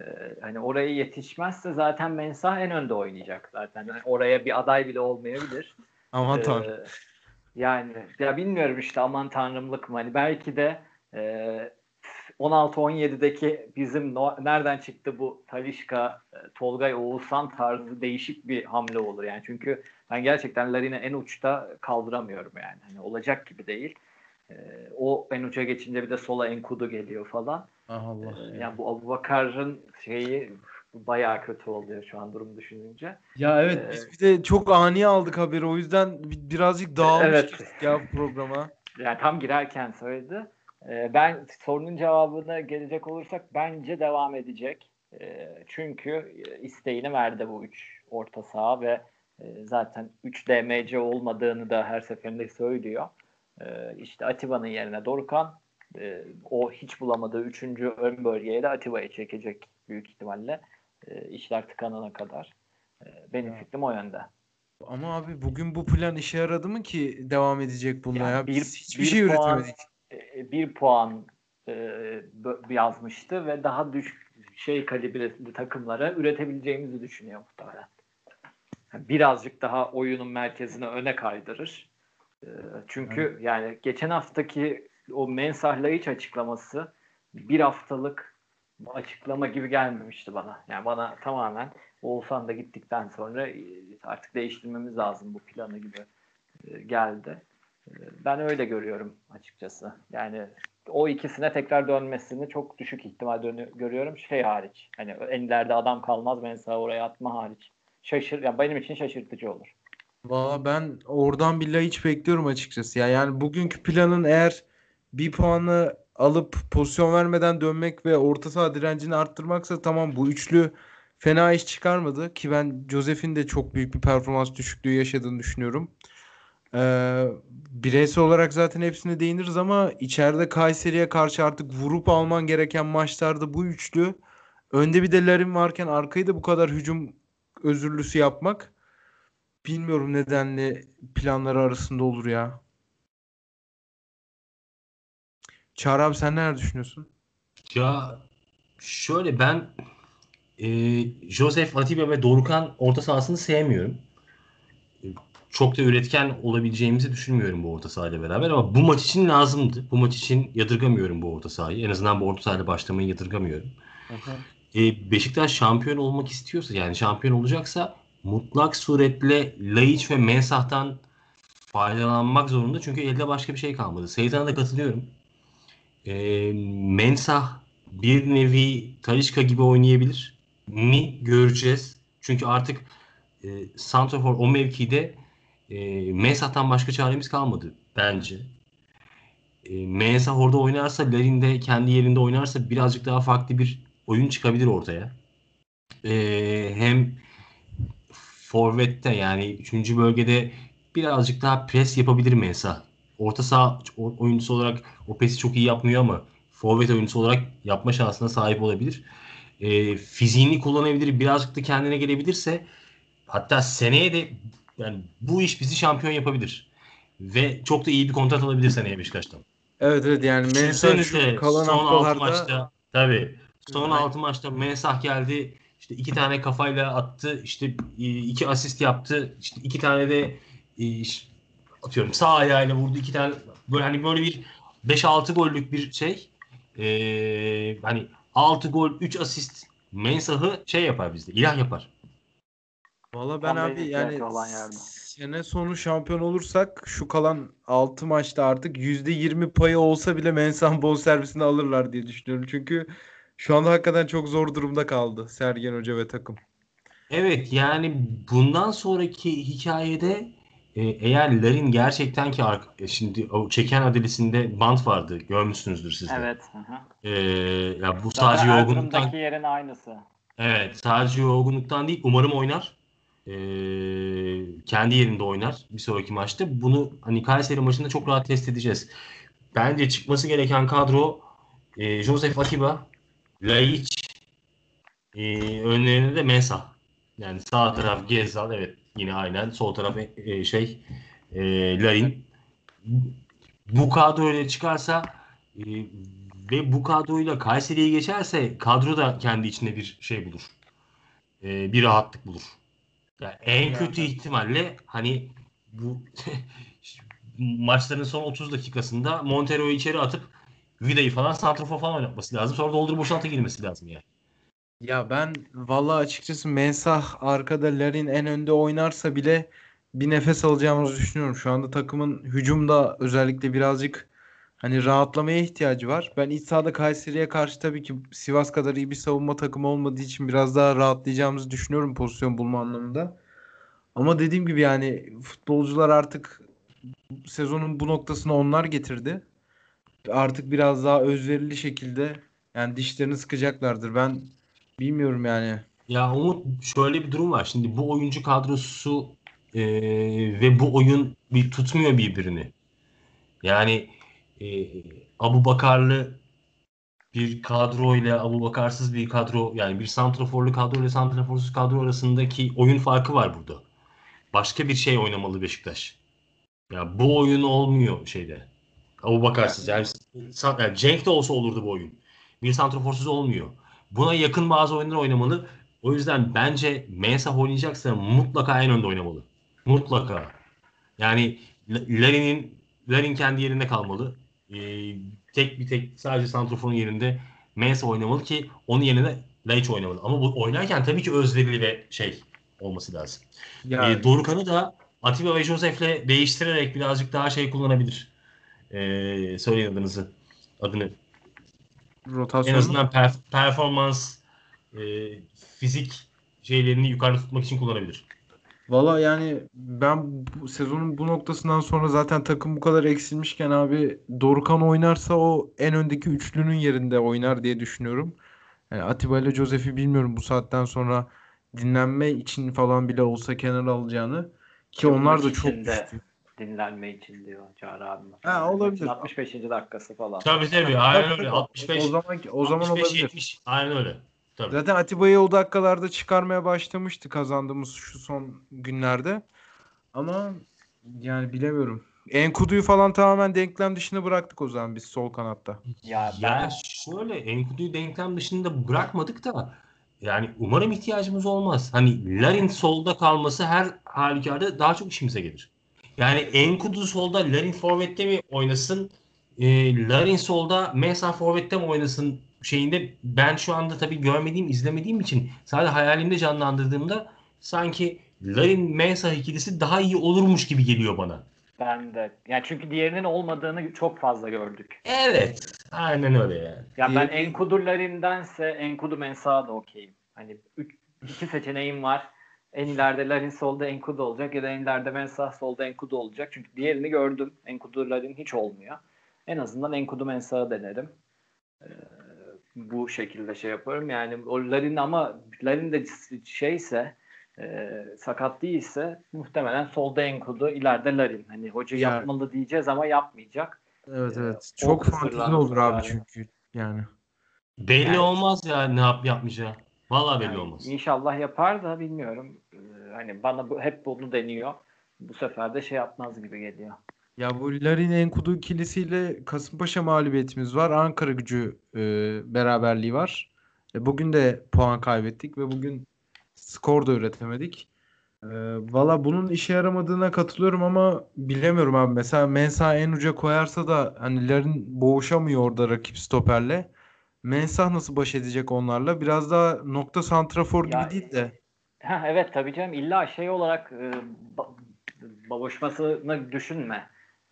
Ee, hani oraya yetişmezse zaten Mensah en önde oynayacak zaten. Yani oraya bir aday bile olmayabilir. Aman Ee, tanrım. yani ya bilmiyorum işte aman tanrımlık mı hani belki de e, 16-17'deki bizim no- nereden çıktı bu Talişka, e, Tolgay Oğuzhan tarzı değişik bir hamle olur yani çünkü ben gerçekten Larin'i en uçta kaldıramıyorum yani hani olacak gibi değil. E, o en uça geçince bir de sola Enkudu geliyor falan. Ah Allah. E, yani bu Abubakar'ın şeyi bayağı kötü oluyor şu an durum düşününce. Ya evet Ee, biz bir de çok ani aldık haberi o yüzden bi- birazcık dağılmıştık Evet. ya programa. Yani tam girerken söyledi. Ee, ben sorunun cevabına gelecek olursak bence devam edecek. Ee, çünkü e, isteğini verdi bu üç orta saha ve e, zaten 3 DMC olmadığını da her seferinde söylüyor. Ee, işte Atiba'nın yerine Dorukhan e, o hiç bulamadığı 3. ön bölgeye de Atiba'yı çekecek büyük ihtimalle. İşler tıkanana kadar. Benim fikrim o yönde. Ama abi bugün bu plan işe yaradı mı ki devam edecek bununla Yani ya? bir- Biz hiçbir bir şey puan- üretemedik. E, bir puan e, yazmıştı ve daha düşük şey kalibreli takımlara üretebileceğimizi düşünüyor muhtemelen. Yani birazcık daha oyunun merkezine öne kaydırır. E, çünkü yani geçen haftaki o Mensah Laiç açıklaması bir haftalık açıklama gibi gelmemişti bana. Yani bana tamamen Oğuzhan da gittikten sonra artık değiştirmemiz lazım bu planı gibi geldi. E, Ben öyle görüyorum açıkçası. Yani o ikisine tekrar dönmesini çok düşük ihtimal dönü- görüyorum. Şey hariç. Hani enlerde adam kalmaz Mensah'ı oraya atma hariç. Şaşır, yani benim için şaşırtıcı olur. Valla ben oradan billahi hiç bekliyorum açıkçası. Ya yani bugünkü planın eğer bir puanı alıp pozisyon vermeden dönmek ve orta saha direncini arttırmaksa tamam bu üçlü fena iş çıkarmadı ki ben Josef'in de çok büyük bir performans düşüklüğü yaşadığını düşünüyorum. Ee, bireysel olarak zaten hepsine değiniriz ama içeride Kayseri'ye karşı artık vurup alman gereken maçlarda bu üçlü önde bir de varken arkayı da bu kadar hücum özürlüsü yapmak bilmiyorum nedenle planları arasında olur ya. Çağrı abi sen neler düşünüyorsun? Ya şöyle ben e, Joseph Atiba ve Dorukan orta sahasını sevmiyorum. Çok da üretken olabileceğimizi düşünmüyorum bu orta sahayla beraber ama bu maç için lazımdı. Bu maç için yadırgamıyorum bu orta sahayı. En azından bu orta sahayla başlamayı yadırgamıyorum. E, Beşiktaş şampiyon olmak istiyorsa yani şampiyon olacaksa mutlak suretle Laiç ve Mensah'tan faydalanmak zorunda. Çünkü elde başka bir şey kalmadı. Seyithan'a da katılıyorum. E, Mensah bir nevi Talişka gibi oynayabilir mi göreceğiz. Çünkü artık e, Santrafor o mevkide e, Mensah'tan başka çaremiz kalmadı bence. E, Mensah orada oynarsa, Larin de kendi yerinde oynarsa birazcık daha farklı bir oyun çıkabilir ortaya. E, hem Forvet'te yani 3. bölgede birazcık daha pres yapabilir Mensah. Orta saha oyuncusu olarak o pesi çok iyi yapmıyor ama forvet oyuncusu olarak yapma şansına sahip olabilir. E, fiziğini kullanabilir, birazcık da kendine gelebilirse hatta seneye de yani bu iş bizi şampiyon yapabilir. Ve çok da iyi bir kontrat alabilir seneye Beşiktaş'tan. Evet evet yani Mensah şu kalan son haftalarda 6 maçta tabii son 6 maçta Mensah geldi. İşte iki tane kafayla attı. işte iki asist yaptı. İşte iki tane de atıyorum sağ ayağıyla vurdu. iki tane böyle hani böyle bir 5-6 gollük bir şey. Ee, hani 6 gol 3 asist Mensah'ı şey yapar bizde. ilah yapar. Valla ben abi yani sene sonu şampiyon olursak şu kalan 6 maçta artık %20 payı olsa bile Mensah bonservisini alırlar diye düşünüyorum. Çünkü şu anda hakikaten çok zor durumda kaldı Sergen Hoca ve takım. Evet yani bundan sonraki hikayede e, eğer Larin gerçekten ki e, şimdi o çeken adilesinde bant vardı görmüşsünüzdür siz de. Evet. Hı e, ya bu sadece yorgunluktan yerin aynısı. Evet sadece yorgunluktan değil umarım oynar. E, kendi yerinde oynar bir sonraki maçta. Bunu hani Kayseri maçında çok rahat test edeceğiz. Bence çıkması gereken kadro e, Joseph Atiba, Laiç, e, önlerinde de Mensah. Yani sağ taraf Gezal evet yine aynen sol taraf e, şey e, Larin. Bu kadroyla çıkarsa e, ve bu kadroyla Kayseri'ye geçerse kadro da kendi içinde bir şey bulur. E, bir rahatlık bulur. Yani en kötü ihtimalle hani bu [laughs] maçların son 30 dakikasında Montero'yu içeri atıp Vida'yı falan santrafor falan oynatması lazım. Sonra doldur boşaltı girmesi lazım yani. Ya ben valla açıkçası Mensah arkada Larin en önde oynarsa bile bir nefes alacağımızı düşünüyorum. Şu anda takımın hücumda özellikle birazcık hani rahatlamaya ihtiyacı var. Ben iç sahada Kayseri'ye karşı tabii ki Sivas kadar iyi bir savunma takımı olmadığı için biraz daha rahatlayacağımızı düşünüyorum pozisyon bulma anlamında. Ama dediğim gibi yani futbolcular artık sezonun bu noktasını onlar getirdi. Artık biraz daha özverili şekilde yani dişlerini sıkacaklardır. Ben Bilmiyorum yani. Ya Umut şöyle bir durum var. Şimdi bu oyuncu kadrosu e, ve bu oyun bir tutmuyor birbirini. Yani e, Abu Bakarlı bir kadro ile Abu Bakarsız bir kadro yani bir santraforlu kadro ile santraforsuz kadro arasındaki oyun farkı var burada. Başka bir şey oynamalı Beşiktaş. Ya bu oyun olmuyor şeyde. Abu Bakarsız yani, yani Cenk de olsa olurdu bu oyun. Bir santraforsuz olmuyor buna yakın bazı oyunlar oynamalı. O yüzden bence Mensah oynayacaksa mutlaka en önde oynamalı. Mutlaka. Yani Larin'in Larin kendi yerinde kalmalı. Ee, tek bir tek sadece Santrofor'un yerinde Mensah oynamalı ki onun yerine Laiç oynamalı. Ama bu oynarken tabii ki özverili ve şey olması lazım. Yani. Ee, Dorukan'ı da Atiba ve Josef'le değiştirerek birazcık daha şey kullanabilir. Ee, söyleyin adınızı. Adını rotasyon. En azından per- performans e, fizik şeylerini yukarı tutmak için kullanabilir. Valla yani ben bu sezonun bu noktasından sonra zaten takım bu kadar eksilmişken abi Dorukan oynarsa o en öndeki üçlünün yerinde oynar diye düşünüyorum. Yani Atiba ile Josef'i bilmiyorum bu saatten sonra dinlenme için falan bile olsa kenara alacağını. Ki onlar da çok düştü dinlenme için diyor Çağrı abi. Ha olabilir. 65. dakikası falan. Tabii tabii aynen öyle. [laughs] 65 o zaman o zaman 65, olabilir. 70 aynen öyle. Tabii. Zaten Atiba'yı o dakikalarda çıkarmaya başlamıştı kazandığımız şu son günlerde. Ama yani bilemiyorum. Enkudu'yu falan tamamen denklem dışında bıraktık o zaman biz sol kanatta. Ya, ben... ya şöyle Enkudu'yu denklem dışında bırakmadık da yani umarım ihtiyacımız olmaz. Hani Larin solda kalması her halükarda daha çok işimize gelir. Yani Enkudu solda Larin forvette mi oynasın? E, Larin solda Mensah forvette mi oynasın şeyinde ben şu anda tabii görmediğim, izlemediğim için sadece hayalimde canlandırdığımda sanki Larin Mensah ikilisi daha iyi olurmuş gibi geliyor bana. Ben de. Yani çünkü diğerinin olmadığını çok fazla gördük. Evet. Aynen öyle yani. Ya ben Diğeri- Enkudu'larındanse Enkudu Mensah'a da okeyim. Hani üç, iki seçeneğim var. En ileride Larin solda Enkudu olacak ya da en ileride Mensah solda Enkudu olacak. Çünkü diğerini gördüm. Enkudu Larin hiç olmuyor. En azından Enkudu Mensah'ı denerim. Ee, bu şekilde şey yaparım. Yani o Larin ama Larin de şeyse e, sakat değilse muhtemelen solda Enkudu ileride Larin. Hani hoca Ya- yapmalı diyeceğiz ama yapmayacak. Evet Ee, evet. o Çok fantezi olur abi yani. çünkü yani. Belli Yani- olmaz ya ne yap yapmayacağı. Vallahi belli Yani olmaz. İnşallah yapar da bilmiyorum. Ee, hani bana bu, hep bunu deniyor. Bu sefer de şey yapmaz gibi geliyor. Ya bu Larin Enkudu ikilisiyle Kasımpaşa mağlubiyetimiz var. Ankara gücü e, beraberliği var. E, bugün de puan kaybettik ve bugün skor da üretemedik. E, Valla bunun işe yaramadığına katılıyorum ama bilemiyorum abi. Mesela Mensah en uca koyarsa da hani Larin boğuşamıyor orada rakip stoperle. Mensah nasıl baş edecek onlarla? Biraz daha nokta santrafor gibi Ya- değil de. Ha, evet tabii canım illa şey olarak e, ba- babuşmasını düşünme.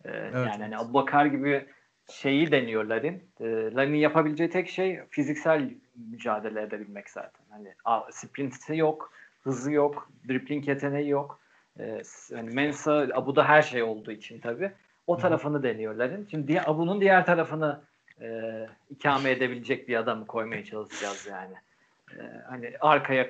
E, yani hani evet. Abubakar gibi şeyi deniyor Larin. E, Larin'in yapabileceği tek şey fiziksel mücadele edebilmek zaten. Hani sprinti yok, hızı yok, dribbling yeteneği yok. E, s- hani Mensa Abu'da her şey olduğu için tabii. O tarafını deniyor Larin. Şimdi diye, Abu'nun diğer tarafını e, ikame edebilecek bir adamı koymaya çalışacağız yani. E, hani arkaya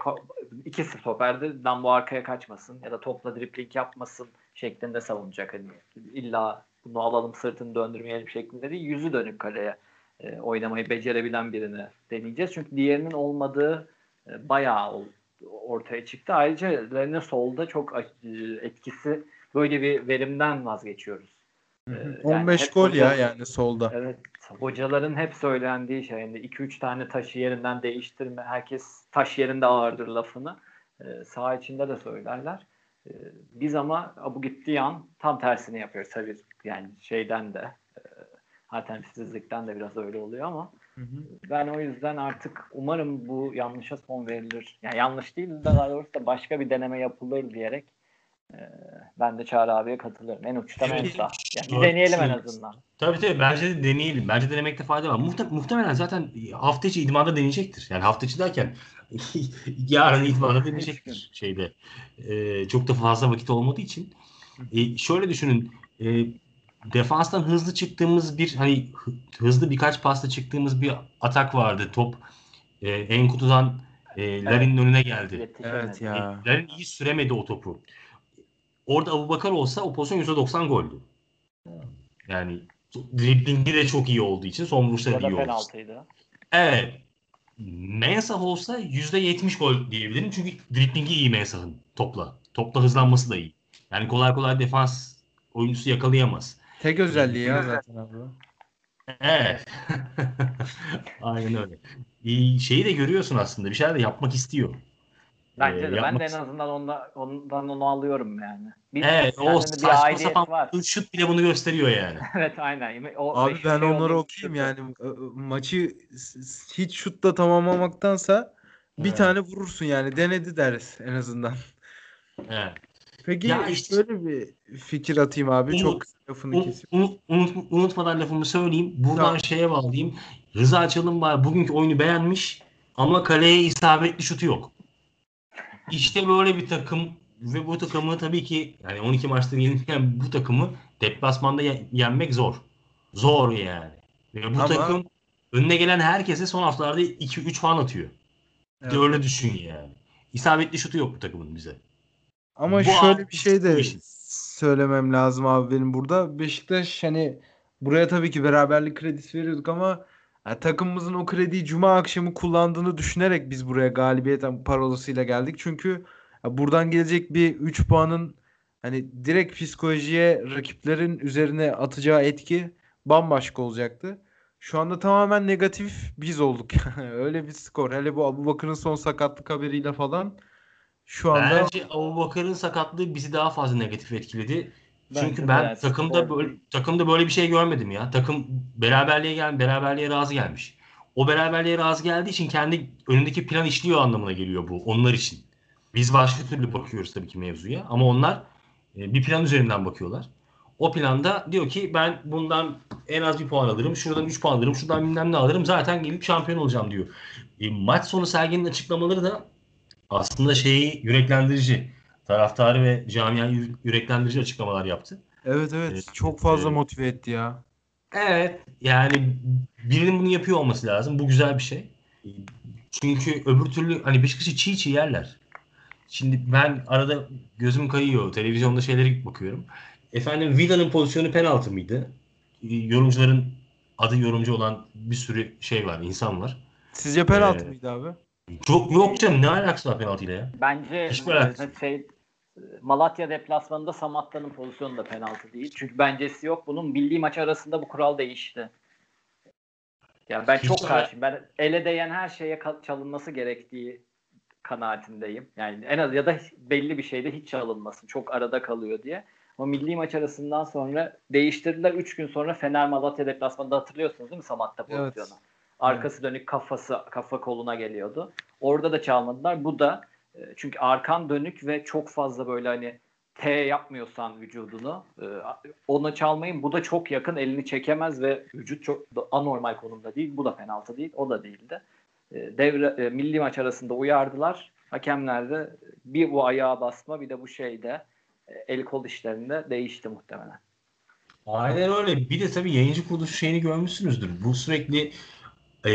iki stoperde bu arkaya kaçmasın ya da topla dripling yapmasın şeklinde savunacak. Hani illa bunu alalım sırtını döndürmeyelim şeklinde değil. Yüzü dönük kaleye e, oynamayı becerebilen birini deneyeceğiz. Çünkü diğerinin olmadığı e, bayağı ortaya çıktı. Ayrıca Lerine solda çok e, etkisi böyle bir verimden vazgeçiyoruz. Hı hı. Ee, yani 15 hep gol ya hoca- yani solda. Evet. Hocaların hep söylendiği şey. Yani 2-3 tane taşı yerinden değiştirme. Herkes taş yerinde ağırdır lafını. Ee, saha içinde de söylerler. Ee, biz ama bu gittiği an tam tersini yapıyoruz. Tabii yani şeyden de e, alternatifsizlikten de biraz öyle oluyor ama Hı hı. ben o yüzden artık umarım bu yanlışa son verilir. Yani yanlış değil de daha doğrusu da başka bir deneme yapılır diyerek ben de Çağrı abiye katılırım. En uçta Evet, Mensa. Yani bir deneyelim en azından. Tabii tabii bence de deneyelim. Bence denemekte fayda var. Muhte- muhtemelen zaten hafta içi idmanda deneyecektir. Yani hafta içi derken [laughs] yarın idmanda deneyecektir şeyde. Ee, çok da fazla vakit olmadığı için. Ee, şöyle düşünün. E, defanstan hızlı çıktığımız bir hani hı- hızlı birkaç pasta çıktığımız bir atak vardı. Top e, Enkudu'dan e, Larin'in önüne geldi. Evet ya. Larin iyi süremedi o topu. Orada Abubakar olsa o pozisyon %90 goldü. Yani driblingi de çok iyi olduğu için son vuruşları da iyi oldu. Evet. Mensah olsa %70 gol diyebilirim. Çünkü driblingi iyi Mensah'ın topla. Topla hızlanması da iyi. Yani kolay kolay defans oyuncusu yakalayamaz. Tek özelliği ya zaten abi. Evet. [laughs] Aynen öyle. İyi, şeyi de görüyorsun aslında. Bir şeyler de yapmak istiyor. Bence Ee, de. Ben yapmak de en azından onda, ondan onu alıyorum yani. Bir, Evet, o bir saçma aidiyet sapan var. şut bile bunu gösteriyor yani. [laughs] evet aynen. O Abi ben şey onları okuyayım yani e, e, maçı hiç şutla tamamlamaktansa bir Evet. tane vurursun yani denedi deriz en azından. Evet. Peki Ya işte- şöyle bir fikir atayım abi Umut- çok lafını Un- kesip. unut- unut- unutmadan lafımı söyleyeyim. Buradan Tamam. şeye bağlayayım. Rıza Çalınbay bugünkü oyunu beğenmiş ama kaleye isabetli şutu yok. İşte böyle bir takım ve bu takımı tabii ki yani 12 maçta yenilmeyen bu takımı deplasmanda ye- yenmek zor. Zor yani. Ve bu Ama- takım önüne gelen herkese son haftalarda 2-3 puan atıyor. De Evet. öyle düşün yani. İsabetli şutu yok bu takımın bize. Ama Bu şöyle bir şey de işin. söylemem lazım abi benim burada. Beşiktaş hani buraya tabii ki beraberlik kredisi veriyorduk ama ya, takımımızın o krediyi cuma akşamı kullandığını düşünerek biz buraya galibiyet parolasıyla geldik. Çünkü buradan gelecek bir 3 puanın hani direkt psikolojiye rakiplerin üzerine atacağı etki bambaşka olacaktı. Şu anda tamamen negatif biz olduk. [laughs] Öyle bir skor. Hele bu Abu Bakır'ın son sakatlık haberiyle falan. Şu anda Bence Abu Bakır'ın sakatlığı bizi daha fazla negatif etkiledi. Bence Çünkü ben takımda böyle takımda böyle bir şey görmedim ya. Takım beraberliğe gel beraberliğe razı gelmiş. O beraberliğe razı geldiği için kendi önündeki plan işliyor anlamına geliyor bu onlar için. Biz başka türlü bakıyoruz tabii ki mevzuya ama onlar e, bir plan üzerinden bakıyorlar. O planda diyor ki ben bundan en az bir puan alırım, şuradan 3 puan alırım, şuradan bilmem ne alırım. Zaten gelip şampiyon olacağım diyor. E, maç sonu Sergen'in açıklamaları da aslında şeyi yüreklendirici. Taraftarı ve camiayı yüreklendirici açıklamalar yaptı. evet evet Evet, çok fazla evet. motive etti ya. Evet yani birinin bunu yapıyor olması lazım. Bu güzel bir şey. Çünkü öbür türlü hani Beşiktaş'ı çiğ çiğ yerler. Şimdi ben arada gözüm kayıyor. Televizyonda şeylere bakıyorum. Efendim Vida'nın pozisyonu penaltı mıydı? Ee, Yorumcuların adı yorumcu olan bir sürü şey var, insan var. Sizce penaltı Ee, mıydı abi? Çok yok canım ne alakası var penaltıyla ya? Bence Hiçbir alakası e, şey e, Malatya deplasmanında Samatta'nın pozisyonu da penaltı değil. Çünkü bencesi yok. Bunun milli maç arasında bu kural değişti. Ya ben çok karşıyım. Ben ele değen her şeye çalınması gerektiği kanaatindeyim. Yani en az ya da belli bir şeyde hiç çalınmasın. Çok arada kalıyor diye. Ama milli maç arasından sonra değiştirdiler. 3 gün sonra Fener Malatya deplasmanında hatırlıyorsunuz değil mi Samatta Evet. pozisyonu? Arkası dönük kafası kafa koluna geliyordu. Orada da çalmadılar. Bu da çünkü arkan dönük ve çok fazla böyle hani T yapmıyorsan vücudunu e, ona çalmayın. Bu da çok yakın elini çekemez ve vücut çok anormal konumda değil. Bu da penaltı değil. O da değildi. E, Devre e, milli maç arasında uyardılar. Hakemler de bir bu ayağa basma bir de bu şeyde e, el kol işlerinde değişti muhtemelen. Aynen öyle. Bir de tabii yayıncı kuruluş şeyini görmüşsünüzdür. Bu sürekli e,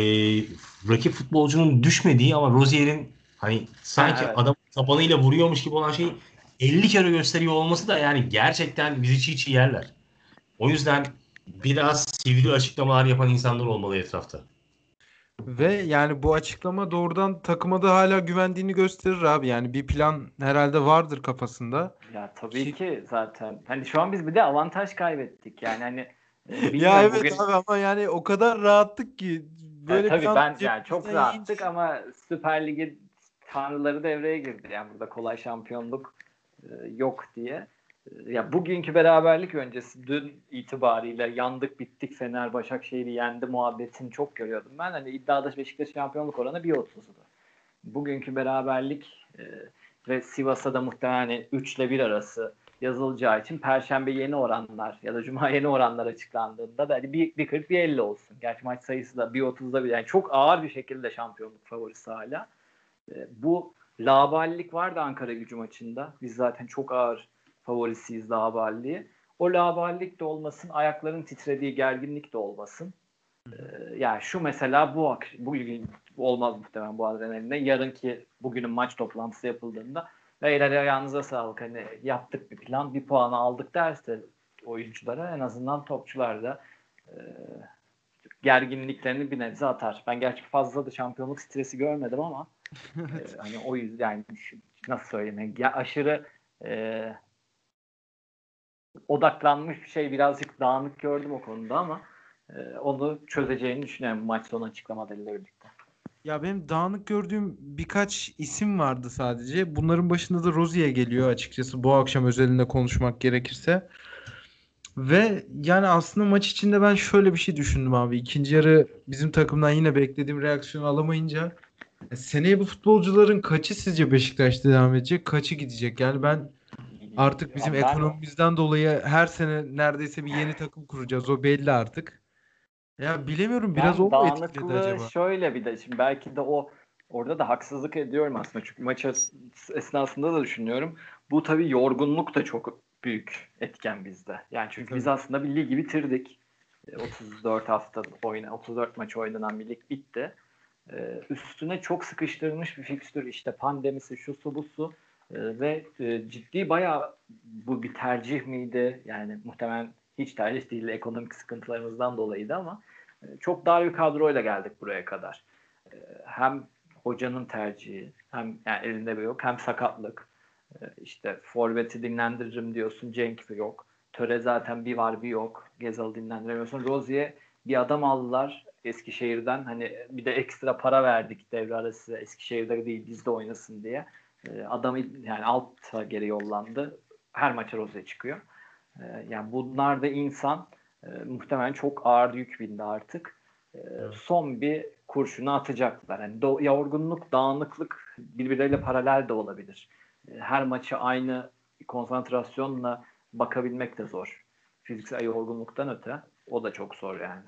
rakip futbolcunun düşmediği ama Rozier'in hani sanki Ha, evet. adam tabanıyla vuruyormuş gibi olan şeyi 50 kere gösteriyor olması da yani gerçekten bizi çiğ çiğ yerler. O yüzden biraz sivri açıklamalar yapan insanlar olmalı etrafta. Ve yani bu açıklama doğrudan takıma da hala güvendiğini gösterir abi. Yani bir plan herhalde vardır kafasında. Ya tabii ki zaten. Hani şu an biz bir de avantaj kaybettik. Yani hani e, Ya evet bugün- abi ama yani o kadar rahattık ki Ya böyle tabii bir an ben yani çok rahattık ama Süper Lig'in tanrıları devreye girdi. Yani burada kolay şampiyonluk e, yok diye. E, Ya bugünkü beraberlik öncesi dün itibariyle yandık bittik Fener Başakşehir'i yendi muhabbetini çok görüyordum. Ben hani iddiada Beşiktaş şampiyonluk oranı 1.30'du. Bugünkü beraberlik e, ve Sivas'a da muhtemelen 3 ile 1 arası yazılacağı için Perşembe yeni oranlar ya da Cuma yeni oranlar açıklandığında da hani bir, bir 40 bir 50 olsun. Gerçi maç sayısı da bir 30'da bir yani çok ağır bir şekilde şampiyonluk favorisi hala. E, bu laballik vardı Ankara gücü maçında. Biz zaten çok ağır favorisiyiz laballiği. O laballik de olmasın, ayakların titrediği gerginlik de olmasın. E, yani şu mesela bu ak- bugün olmaz muhtemelen bu adrenalinle. Yarınki bugünün maç toplantısı yapıldığında beyler ayağınıza sağlık hani yaptık bir plan bir puanı aldık derse oyunculara en azından topçular da e, gerginliklerini bir nebze atar. Ben gerçi fazla da şampiyonluk stresi görmedim ama [laughs] e, hani o yüzden nasıl söyleyeyim yani ya aşırı e, odaklanmış bir şey birazcık dağınık gördüm o konuda ama e, onu çözeceğini düşünüyorum maç sonu açıklamalarıyla birlikte. Ya benim dağınık gördüğüm birkaç isim vardı sadece. Bunların başında da Rozier geliyor açıkçası bu akşam özelinde konuşmak gerekirse. Ve yani aslında maç içinde ben şöyle bir şey düşündüm abi. İkinci yarı bizim takımdan yine beklediğim reaksiyonu alamayınca seneye bu futbolcuların kaçı sizce Beşiktaş'ta devam edecek, kaçı gidecek? Yani ben artık bizim ben- ekonomimizden dolayı her sene neredeyse bir yeni takım kuracağız. O belli artık. Ya bilemiyorum biraz Ben o mu etkiledi acaba? şöyle bir de şimdi belki de o orada da haksızlık ediyorum aslında çünkü maç es- esnasında da düşünüyorum. Bu tabii yorgunluk da çok büyük etken bizde. Yani çünkü biz Tabii. aslında bir ligi bitirdik. E, 34 hafta oyna 34 maç oynanan bir lig bitti. E, üstüne çok sıkıştırılmış bir fikstür işte pandemisi şu su bu su E, ve e, ciddi bayağı bu bir tercih miydi? Yani muhtemelen hiç tercih değil ekonomik sıkıntılarımızdan dolayıydı ama e, çok dar bir kadroyla geldik buraya kadar. E, Hem hocanın tercihi hem yani elinde bir yok hem sakatlık. İşte forveti dinlendiririm diyorsun Cenk yok. Töre zaten bir var bir yok. Gezal'ı dinlendiremiyorsun. Rozier bir adam aldılar Eskişehir'den. Hani bir de ekstra para verdik devre arası Eskişehir'de değil bizde oynasın diye. E, adam yani alta geri yollandı. Her maça Rose çıkıyor. E, yani bunlar da insan e, muhtemelen çok ağır yük bindi artık. E, evet. Son bir kurşunu atacaklar. Yani do- yorgunluk, dağınıklık birbirleriyle paralel de olabilir. E, her maçı aynı konsantrasyonla bakabilmek de zor. Fiziksel yorgunluktan öte o da çok zor yani.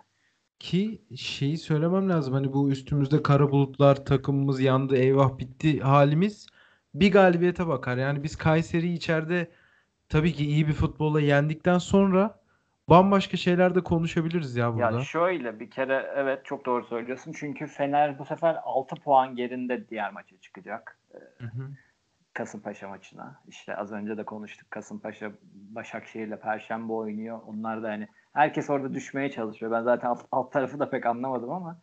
Ki şeyi söylemem lazım hani bu üstümüzde kara bulutlar takımımız yandı eyvah bitti halimiz bir galibiyete bakar. Yani biz Kayseri içeride tabii ki iyi bir futbolla yendikten sonra bambaşka şeyler de konuşabiliriz ya burada. Ya şöyle bir kere evet çok doğru söylüyorsun. Çünkü Fener bu sefer 6 puan gerinde diğer maça çıkacak. Hı hı. Kasımpaşa maçına. İşte az önce de konuştuk. Kasımpaşa Başakşehir'le Perşembe oynuyor. Onlar da hani herkes orada düşmeye çalışıyor. Ben zaten alt, alt tarafı da pek anlamadım ama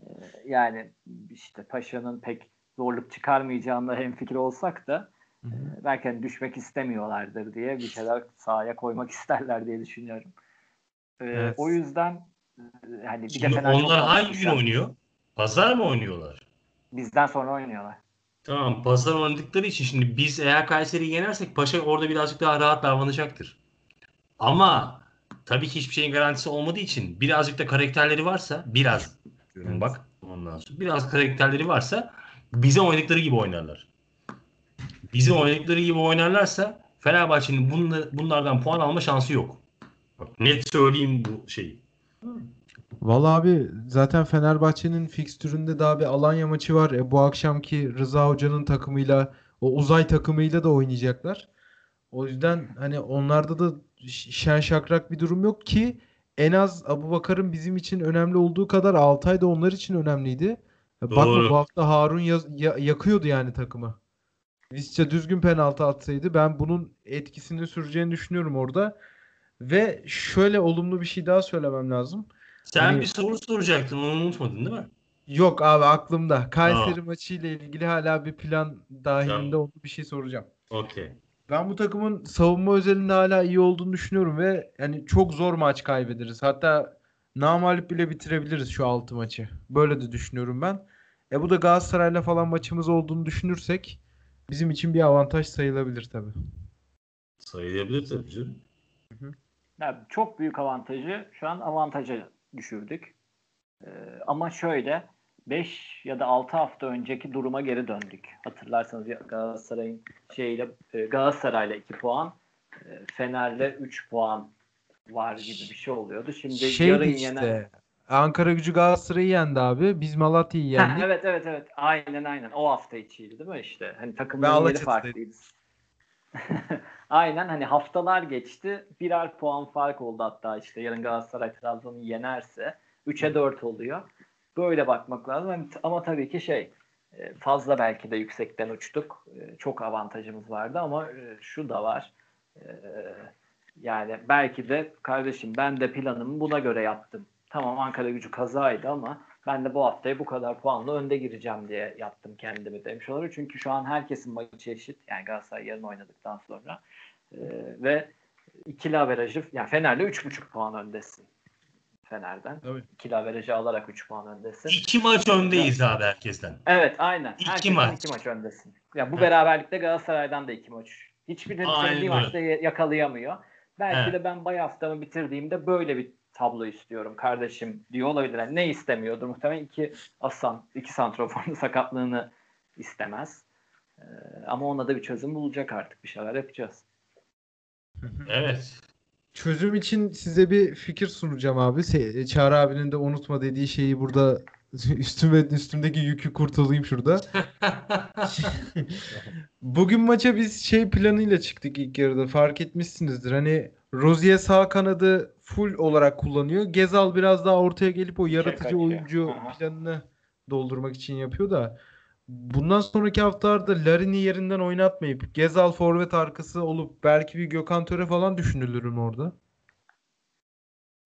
e, yani işte Paşa'nın pek zorluk çıkarmayacağında hemfikir olsak da. E, belki hani düşmek istemiyorlardır diye bir şeyler sahaya koymak isterler diye düşünüyorum. E, evet. O yüzden hani bir Şimdi de onlar hangi gün oynuyor? Pazar mı oynuyorlar? Bizden sonra oynuyorlar. Tamam pazar oynadıkları için şimdi biz eğer Kayseri'yi yenersek Paşa orada birazcık daha rahat davranacaktır. Ama tabii ki hiçbir şeyin garantisi olmadığı için birazcık da karakterleri varsa biraz evet. bak ondan sonra biraz karakterleri varsa bize oynadıkları gibi oynarlar. Bize oynadıkları gibi oynarlarsa Fenerbahçe'nin bunlardan puan alma şansı yok. Bak, net söyleyeyim bu şeyi. Valla abi zaten Fenerbahçe'nin fikstüründe daha bir Alanya maçı var. E, bu akşamki Rıza Hoca'nın takımıyla o uzay takımıyla da oynayacaklar. O yüzden hani onlarda da şen şakrak bir durum yok ki en az Abu Bakar'ın bizim için önemli olduğu kadar Altay da onlar için önemliydi. Doğru. Bakma bu hafta Harun ya- ya- yakıyordu yani takımı. Visca düzgün penaltı atsaydı ben bunun etkisini süreceğini düşünüyorum orada. Ve şöyle olumlu bir şey daha söylemem lazım. Sen hani... bir soru soracaktın onu unutmadın değil mi? Yok abi aklımda. Kayseri Aa. maçı ile ilgili hala bir plan dahilinde tamam. bir şey soracağım. Okey. Ben bu takımın savunma özelinde hala iyi olduğunu düşünüyorum ve yani çok zor maç kaybederiz. Hatta namalip bile bitirebiliriz şu altı maçı. Böyle de düşünüyorum ben. E bu da Galatasaray'la falan maçımız olduğunu düşünürsek bizim için bir avantaj sayılabilir tabii. Sayılabilir tabii canım. Yani çok büyük avantajı şu an avantaja düşürdük. Ee, ama şöyle 5 ya da 6 hafta önceki duruma geri döndük. Hatırlarsanız Galatasaray'ın şeyle e, Galatasaray'la 2 puan, e, Fener'le 3 puan var gibi bir şey oluyordu. Şimdi şey yarın işte. yenen Ankara Gücü Galatasaray'ı yendi abi. Biz Malatya'yı yendik. Ha, evet evet evet. Aynen aynen. O hafta içiydi değil mi işte? Hani takımların yeri farklıydı. [laughs] aynen hani haftalar geçti. Birer puan fark oldu hatta işte. Yarın Galatasaray Trabzon'u yenerse 3'e 4 oluyor. Böyle bakmak lazım. Hani ama tabii ki şey e, fazla belki de yüksekten uçtuk. E, çok avantajımız vardı ama e, şu da var. Yani belki de kardeşim ben de planımı buna göre yaptım Tamam Ankara gücü kazaydı ama ben de bu haftaya bu kadar puanla önde gireceğim diye yaptım kendimi demiş olur. Çünkü şu an herkesin maçı eşit. Yani Galatasaray yarın oynadıktan sonra. Ee, ve ikili averajı yani Fener'le 3,5 puan öndesin. Fener'den. Evet. İkili averajı alarak 3 puan öndesin. İki maç öndeyiz evet. abi herkesten. Evet aynen. İki herkesten maç. iki maç öndesin. Yani bu beraberlikte Galatasaray'dan da iki maç. Hiçbirini sevdiği maçta yakalayamıyor. Belki evet. de ben bay haftamı bitirdiğimde böyle bir tablo istiyorum kardeşim diyor olabilir. Yani ne istemiyordur? Muhtemelen iki asan, iki santroforun [laughs] sakatlığını istemez. Ee, ama ona da bir çözüm bulacak artık. Bir şeyler yapacağız. Evet. Çözüm için size bir fikir sunacağım abi. Çağrı abinin de unutma dediği şeyi burada [laughs] üstüme üstümdeki yükü kurtulayım şurada. [laughs] Bugün maça biz şey planıyla çıktık ilk yarıda. Fark etmişsinizdir. Hani Rozier sağ kanadı full olarak kullanıyor. Gezal biraz daha ortaya gelip o yaratıcı oyuncu planını doldurmak için yapıyor da bundan sonraki haftalarda Larin'i yerinden oynatmayıp Gezal forvet arkası olup belki bir Gökhan Töre falan düşünülür mü orada?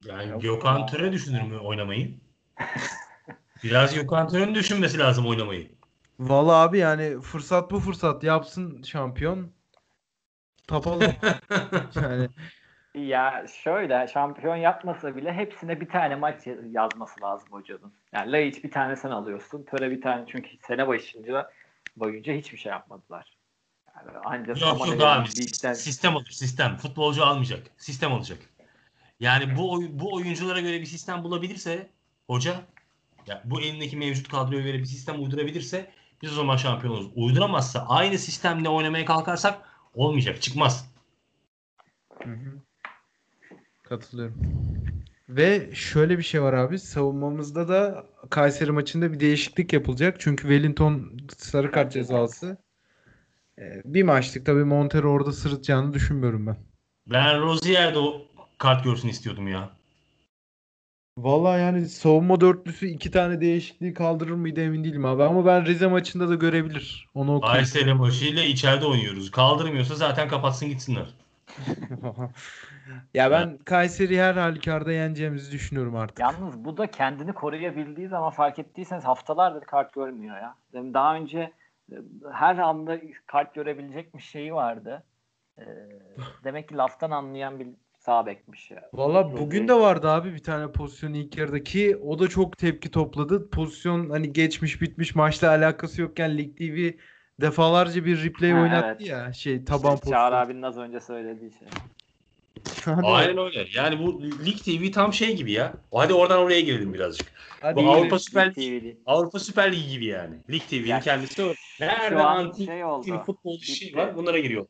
Yani Yok. Gökhan Töre düşünür mü oynamayı? [laughs] Biraz Gökhan Töre'nin düşünmesi lazım oynamayı. Valla abi yani fırsat bu fırsat yapsın şampiyon. Tapalım. [laughs] yani Ya şöyle şampiyon yapmasa bile hepsine bir tane maç yazması lazım hocanın. Yani Laiç bir tane sen alıyorsun. Töre bir tane çünkü sene başınca boyunca hiçbir şey yapmadılar. Yani ancak Yok yok abi. Sistem olur sistem. Futbolcu almayacak. Sistem olacak. Yani bu bu oyunculara göre bir sistem bulabilirse hoca ya bu elindeki mevcut kadroya göre bir sistem uydurabilirse biz o zaman şampiyon oluruz. Uyduramazsa aynı sistemle oynamaya kalkarsak olmayacak. Çıkmaz. Hı hı. Katılıyorum. Ve şöyle bir şey var abi. Savunmamızda da Kayseri maçında bir değişiklik yapılacak. Çünkü Wellington sarı kart cezası. Ee, bir maçlık tabii Montero orada sırıtacağını düşünmüyorum ben. Ben Rozier'de o kart görsün istiyordum ya. Valla yani savunma dörtlüsü iki tane değişikliği kaldırır mıydı emin değilim abi. Ama ben Rize maçında da görebilir. Onu okuyayım. Kayseri maçıyla içeride oynuyoruz. Kaldırmıyorsa zaten kapatsın gitsinler. Ya ben Kayseri her halükarda yeneceğimizi düşünüyorum artık. Yalnız bu da kendini koruyabildiği zaman fark ettiyseniz haftalardır kart görmüyor ya. Daha önce e, her anda kart görebilecekmiş şeyi vardı. Ee, [laughs] demek ki laftan anlayan bir sağ bekmiş ya. Valla bugün de vardı abi bir tane pozisyon ilk yarıdaki. O da çok tepki topladı. Pozisyon hani geçmiş bitmiş maçla alakası yokken Lig TV defalarca bir replay ha, oynattı evet. ya şey taban işte. Çağrı abinin az önce söylediği şey. Aynen öyle. Yani bu Lig TV tam şey gibi ya. Hadi oradan oraya girelim birazcık. Hadi bu Avrupa Süper Lig, Avrupa Süper Ligi gibi yani. Lig TV'nin yani, kendisi o. Nerede antik şey oldu. futbol şey var bunlara giriyor.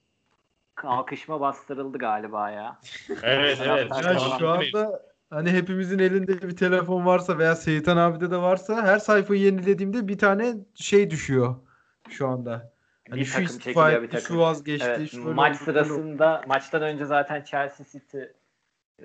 Kalkışma bastırıldı galiba ya. evet evet. Ya şu anda hani hepimizin elinde bir telefon varsa veya Seyitan abide de varsa her sayfayı yenilediğimde bir tane şey düşüyor şu anda. Hani bir şu takım çekiliyor bir takım. Şu vazgeçti. Evet, şu maç sırasında maçtan önce zaten Chelsea City e,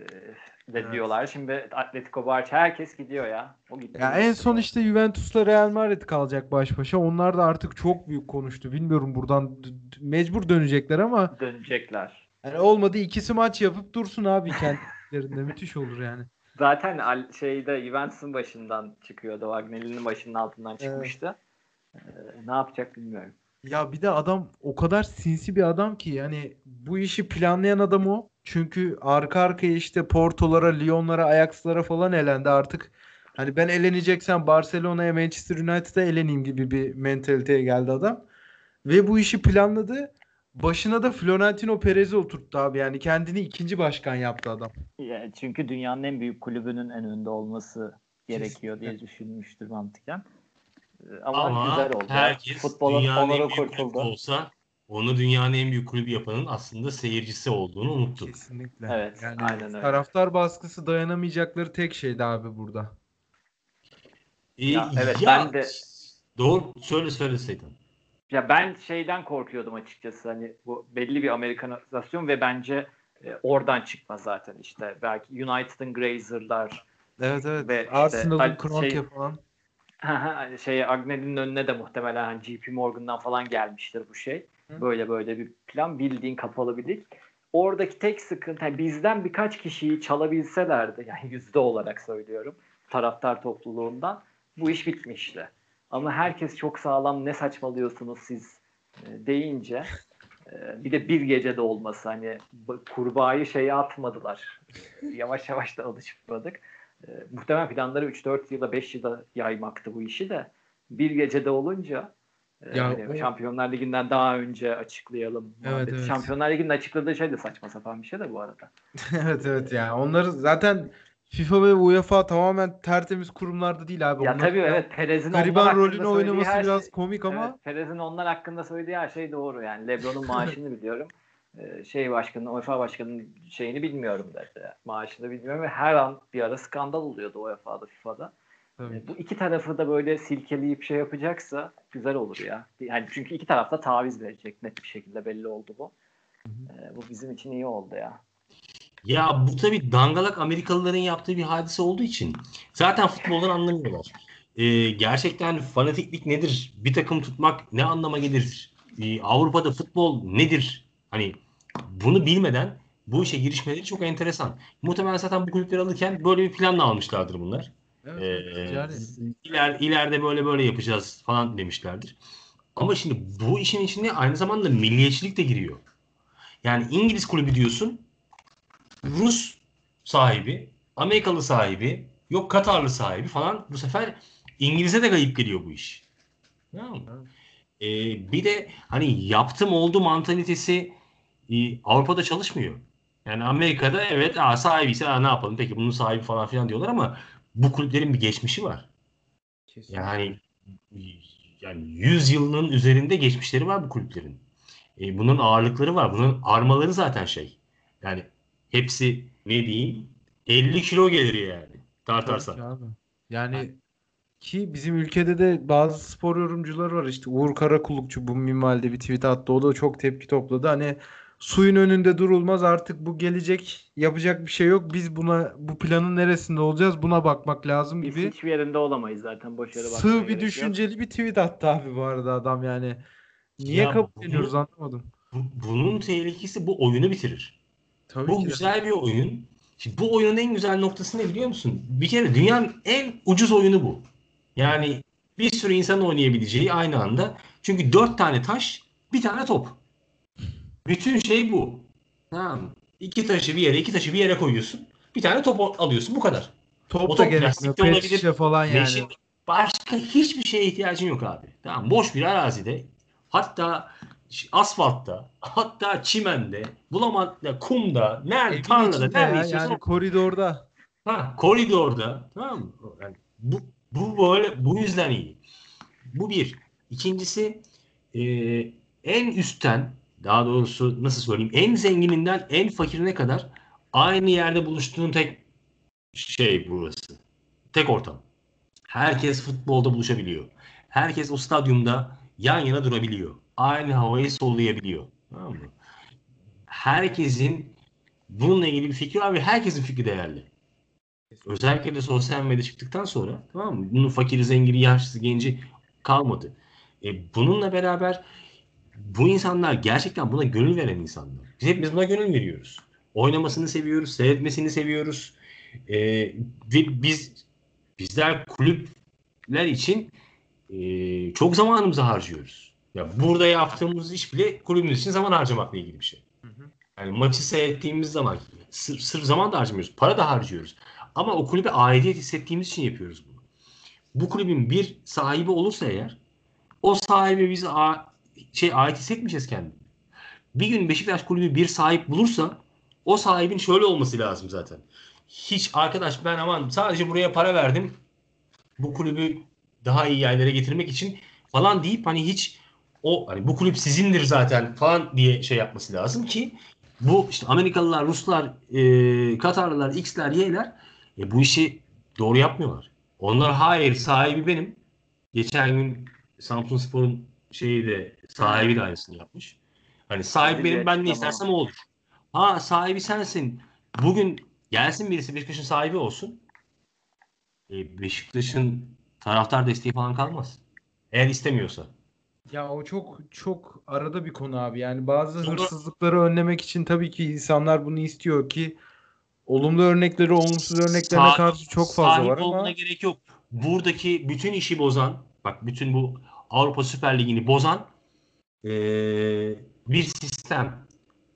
de evet. diyorlar. Şimdi Atletico Barça herkes gidiyor ya. O gitti. Ya en son işte Juventus'la Real Madrid kalacak baş başa. Onlar da artık çok büyük konuştu. Bilmiyorum buradan mecbur dönecekler ama dönecekler. Yani olmadı ikisi maç yapıp dursun abi kendilerinde. [laughs] Müthiş olur yani. Zaten şeyde Juventus'un başından çıkıyordu. Agnelli'nin başının altından çıkmıştı. Evet. Ee, ne yapacak bilmiyorum. Ya bir de adam o kadar sinsi bir adam ki yani bu işi planlayan adam o. Çünkü arka arkaya işte Porto'lara, Lyon'lara, Ajax'lara falan elendi artık. Hani ben eleneceksem Barcelona'ya, Manchester United'a eleneyim gibi bir mentaliteye geldi adam. Ve bu işi planladı. Başına da Florentino Perez'i oturttu abi. Yani kendini ikinci başkan yaptı adam. Ya çünkü dünyanın en büyük kulübünün en önünde olması gerekiyor diye düşünmüştür mantıken. Ama, Ama güzel oldu. Herkes Futbolun onuru kurtuldu. Olsa onu dünyanın en büyük kulübü yapanın aslında seyircisi olduğunu unuttuk. Kesinlikle. Evet, yani aynen öyle. Taraftar baskısı dayanamayacakları tek şeydi abi burada. Ee, ya, evet ya, ben de doğru söyle söyle Seydan. Ya ben şeyden korkuyordum açıkçası hani bu belli bir Amerikanizasyon ve bence e, oradan çıkma zaten işte belki United'ın Grazer'lar Evet evet. Ve Arsenal'ın işte, Kroenke şey, falan. [laughs] şey Agnelli'nin önüne de muhtemelen hani JP Morgan'dan falan gelmiştir bu şey. Böyle böyle bir plan bildiğin kapalı bir lig. Oradaki tek sıkıntı yani bizden birkaç kişiyi çalabilselerdi yani [laughs] yüzde olarak söylüyorum taraftar topluluğundan bu iş bitmişti. Ama herkes çok sağlam ne saçmalıyorsunuz siz e, deyince e, bir de bir gecede olması hani kurbağayı şeye atmadılar. yavaş yavaş da alışmadık. E, muhtemelen planları 3-4 yılda 5 yılda yaymaktı bu işi de. Bir gecede olunca ee, ya, yani o... Şampiyonlar Ligi'nden daha önce açıklayalım. Evet, evet. Şampiyonlar Ligi'nin açıkladığı şey de saçma sapan bir şey de bu arada. [laughs] evet evet yani onları zaten FIFA ve UEFA tamamen tertemiz kurumlarda değil abi. Ya tabii evet Perez'in gariban rolünü oynaması biraz şey, komik ama. Evet, Perez'in onlar hakkında söylediği her şey doğru yani. LeBron'un [laughs] maaşını biliyorum. Ee, şey başkanının, UEFA başkanının şeyini bilmiyorum dedi. Maaşını bilmiyorum ve her an bir ara skandal oluyordu UEFA'da, FIFA'da. E, bu iki tarafı da böyle silkeleyip şey yapacaksa güzel olur ya. Yani çünkü iki tarafta taviz verecek net bir şekilde belli oldu bu. E, bu bizim için iyi oldu ya. Ya bu tabii dangalak Amerikalıların yaptığı bir hadise olduğu için zaten futboldan anlamıyorlar. Ee, gerçekten fanatiklik nedir? Bir takım tutmak ne anlama gelir? Ee, Avrupa'da futbol nedir? Hani bunu bilmeden bu işe girişmeleri çok enteresan. Muhtemelen zaten bu kulüpleri alırken böyle bir planla almışlardır bunlar. Evet, ee, yani. iler, ileride böyle böyle yapacağız falan demişlerdir. Ama şimdi bu işin içine aynı zamanda milliyetçilik de giriyor. Yani İngiliz kulübü diyorsun. Rus sahibi, Amerikalı sahibi, yok Katarlı sahibi falan bu sefer İngiliz'e de kayıp geliyor bu iş. Tamam mı? Ee, bir de hani yaptım oldu mantalitesi Avrupa'da çalışmıyor. Yani Amerika'da evet aa, sahibiyse aa, ne yapalım peki bunun sahibi falan filan diyorlar ama bu kulüplerin bir geçmişi var. Kesinlikle. Yani yani 100 yılının üzerinde geçmişleri var bu kulüplerin. E, bunun ağırlıkları var. Bunun armaları zaten şey. Yani hepsi ne diyeyim 50 kilo gelir yani tartarsan. Abi. Yani ki bizim ülkede de bazı spor yorumcuları var işte Uğur Karakulukçu bu minvalde bir tweet attı o da çok tepki topladı hani suyun önünde durulmaz artık bu gelecek yapacak bir şey yok biz buna bu planın neresinde olacağız buna bakmak lazım Biz gibi hiçbir yerinde olamayız zaten. Boş yere sığ bir yok. düşünceli bir tweet attı abi bu arada adam yani niye Ya kabul ediyoruz anlamadım. Bu- bunun tehlikesi bu oyunu bitirir. Tabii Bu ki de. güzel bir oyun. Şimdi bu oyunun en güzel noktası ne biliyor musun? Bir kere dünyanın en ucuz oyunu bu. Yani bir sürü insan oynayabileceği aynı anda. Çünkü dört tane taş, bir tane top. Bütün şey bu. Tamam mı? İki taşı bir yere, iki taşı bir yere koyuyorsun. Bir tane top alıyorsun. Bu kadar. Top O da top olabilir. falan yani. Meşin- başka hiçbir şeye ihtiyacın yok abi. Tamam boş bir arazide hatta asfaltta hatta çimende bulamadıkta kumda nerede Evin tarlada nerede ya, yani koridorda. ha, koridorda tamam mı? Yani bu, bu böyle bu yüzden iyi. Bu bir. İkincisi e, en üstten daha doğrusu nasıl söyleyeyim en zengininden en fakirine kadar aynı yerde buluştuğun tek şey burası. Tek ortam. Herkes futbolda buluşabiliyor. Herkes o stadyumda yan yana durabiliyor. Aynı havayı sollayabiliyor. Tamam mı? Herkesin bununla ilgili bir fikri var ve herkesin fikri değerli. Özellikle de sosyal medya çıktıktan sonra tamam mı? Bunun fakiri, zengini, yaşlısı, genci kalmadı. E, bununla beraber bu insanlar gerçekten buna gönül veren insanlar. Biz hepimiz buna gönül veriyoruz. Oynamasını seviyoruz, seyretmesini seviyoruz. E, ve biz bizler kulüpler için e, çok zamanımızı harcıyoruz. Ya burada yaptığımız iş bile kulübümüz için zaman harcamakla ilgili bir şey. Yani maçı seyrettiğimiz zaman sırf, sırf zaman da harcamıyoruz. Para da harcıyoruz. Ama o kulübe aidiyet hissettiğimiz için yapıyoruz bunu. Bu kulübün bir sahibi olursa eğer o sahibi biz a- şey ait hissetmeyeceğiz kendini. Bir gün Beşiktaş kulübü bir sahip bulursa o sahibin şöyle olması lazım zaten. Hiç arkadaş ben aman sadece buraya para verdim. Bu kulübü daha iyi yerlere getirmek için falan deyip hani hiç o hani bu kulüp sizindir zaten falan diye şey yapması lazım ki bu işte Amerikalılar, Ruslar, e, Katarlılar, X'ler, Y'ler e, bu işi doğru yapmıyorlar. Onlar hayır sahibi benim. Geçen gün Samsun Spor'un şeyi de sahibi de aynısını yapmış. Hani sahibi benim ben ne istersem o olur. Ha sahibi sensin. Bugün gelsin birisi Beşiktaş'ın sahibi olsun. E, Beşiktaş'ın taraftar desteği falan kalmaz. Eğer istemiyorsa. Ya o çok çok arada bir konu abi. Yani bazı Sonra- hırsızlıkları önlemek için tabii ki insanlar bunu istiyor ki olumlu örnekleri, olumsuz örneklerine Sahip- karşı çok fazla sahip var ama olmana gerek yok. Buradaki bütün işi bozan, bak bütün bu Avrupa Süper Ligi'ni bozan eee, bir sistem.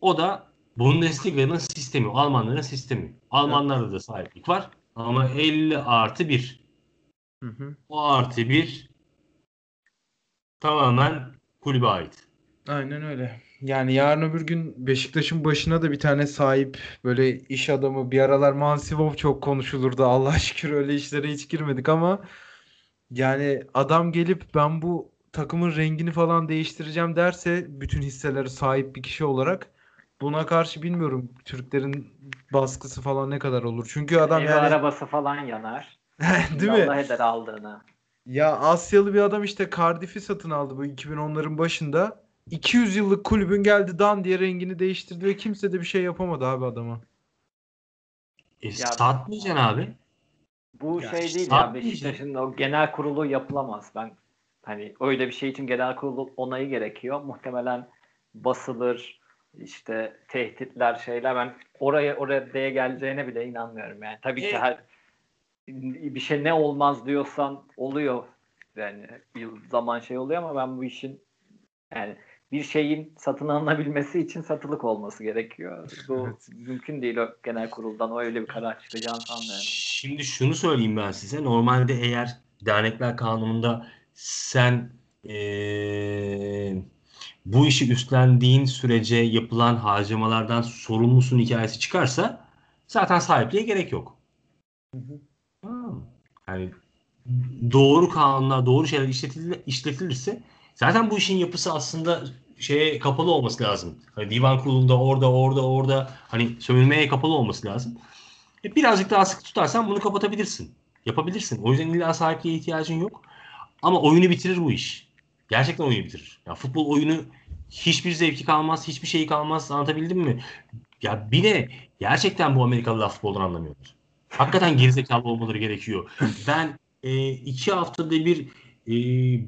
O da Bundesliga'nın sistemi, Almanların sistemi. Almanlarda da sahiplik var ama 50 artı 1. Hı hı. O artı 1 tamamen kulübe ait. Aynen öyle. Yani yarın öbür gün Beşiktaş'ın başına da bir tane sahip böyle iş adamı bir aralar Mansivov çok konuşulurdu. [laughs] Allah şükür öyle işlere hiç girmedik ama yani adam gelip ben bu takımın rengini falan değiştireceğim derse bütün hisseleri sahip bir kişi olarak buna karşı bilmiyorum Türklerin baskısı falan ne kadar olur. Çünkü adam Ev yani arabası falan yanar. [laughs] değil mi? Allah eder aldığını. Ya Asyalı bir adam işte Cardiff'i satın aldı bu 2010'ların başında. 200 yıllık kulübün geldi dan diye rengini değiştirdi ve kimse de bir şey yapamadı abi adama. E, Ya- satmayacaksın abi. Bu Ya şey işte değil ya. Beşiktaş'ın o genel kurulu yapılamaz. Ben hani öyle bir şey için genel kurulu onayı gerekiyor. Muhtemelen basılır işte tehditler şeyler ben oraya oraya diye geleceğine bile inanmıyorum yani. Tabii ki E- her bir şey ne olmaz diyorsan oluyor. Yani bir zaman şey oluyor ama ben bu işin yani bir şeyin satın alınabilmesi için satılık olması gerekiyor. Bu [laughs] evet. mümkün değil o genel kuruldan o öyle bir karar çıkacağını sanmıyorum. Şimdi şunu söyleyeyim ben size. Normalde eğer dernekler kanununda sen ee, bu işi üstlendiğin sürece yapılan harcamalardan sorumlusun hikayesi çıkarsa zaten sahipliğe gerek yok. Hı hı. Yani doğru kanunlar, doğru şeyler işletil, işletilirse zaten bu işin yapısı aslında şeye kapalı olması lazım. Hani divan kurulunda orada orada orada hani sömürmeye kapalı olması lazım. E birazcık daha sıkı tutarsan bunu kapatabilirsin. Yapabilirsin. O yüzden illa sahipliğe ihtiyacın yok. Ama oyunu bitirir bu iş. Gerçekten oyunu bitirir. Ya futbol oyunu hiçbir zevki kalmaz, hiçbir şeyi kalmaz. Anlatabildim mi? Ya bir de gerçekten bu Amerikalılar futboldan anlamıyorlar. Hakikaten gerizekalı olmaları gerekiyor. Ben e, iki haftada bir e,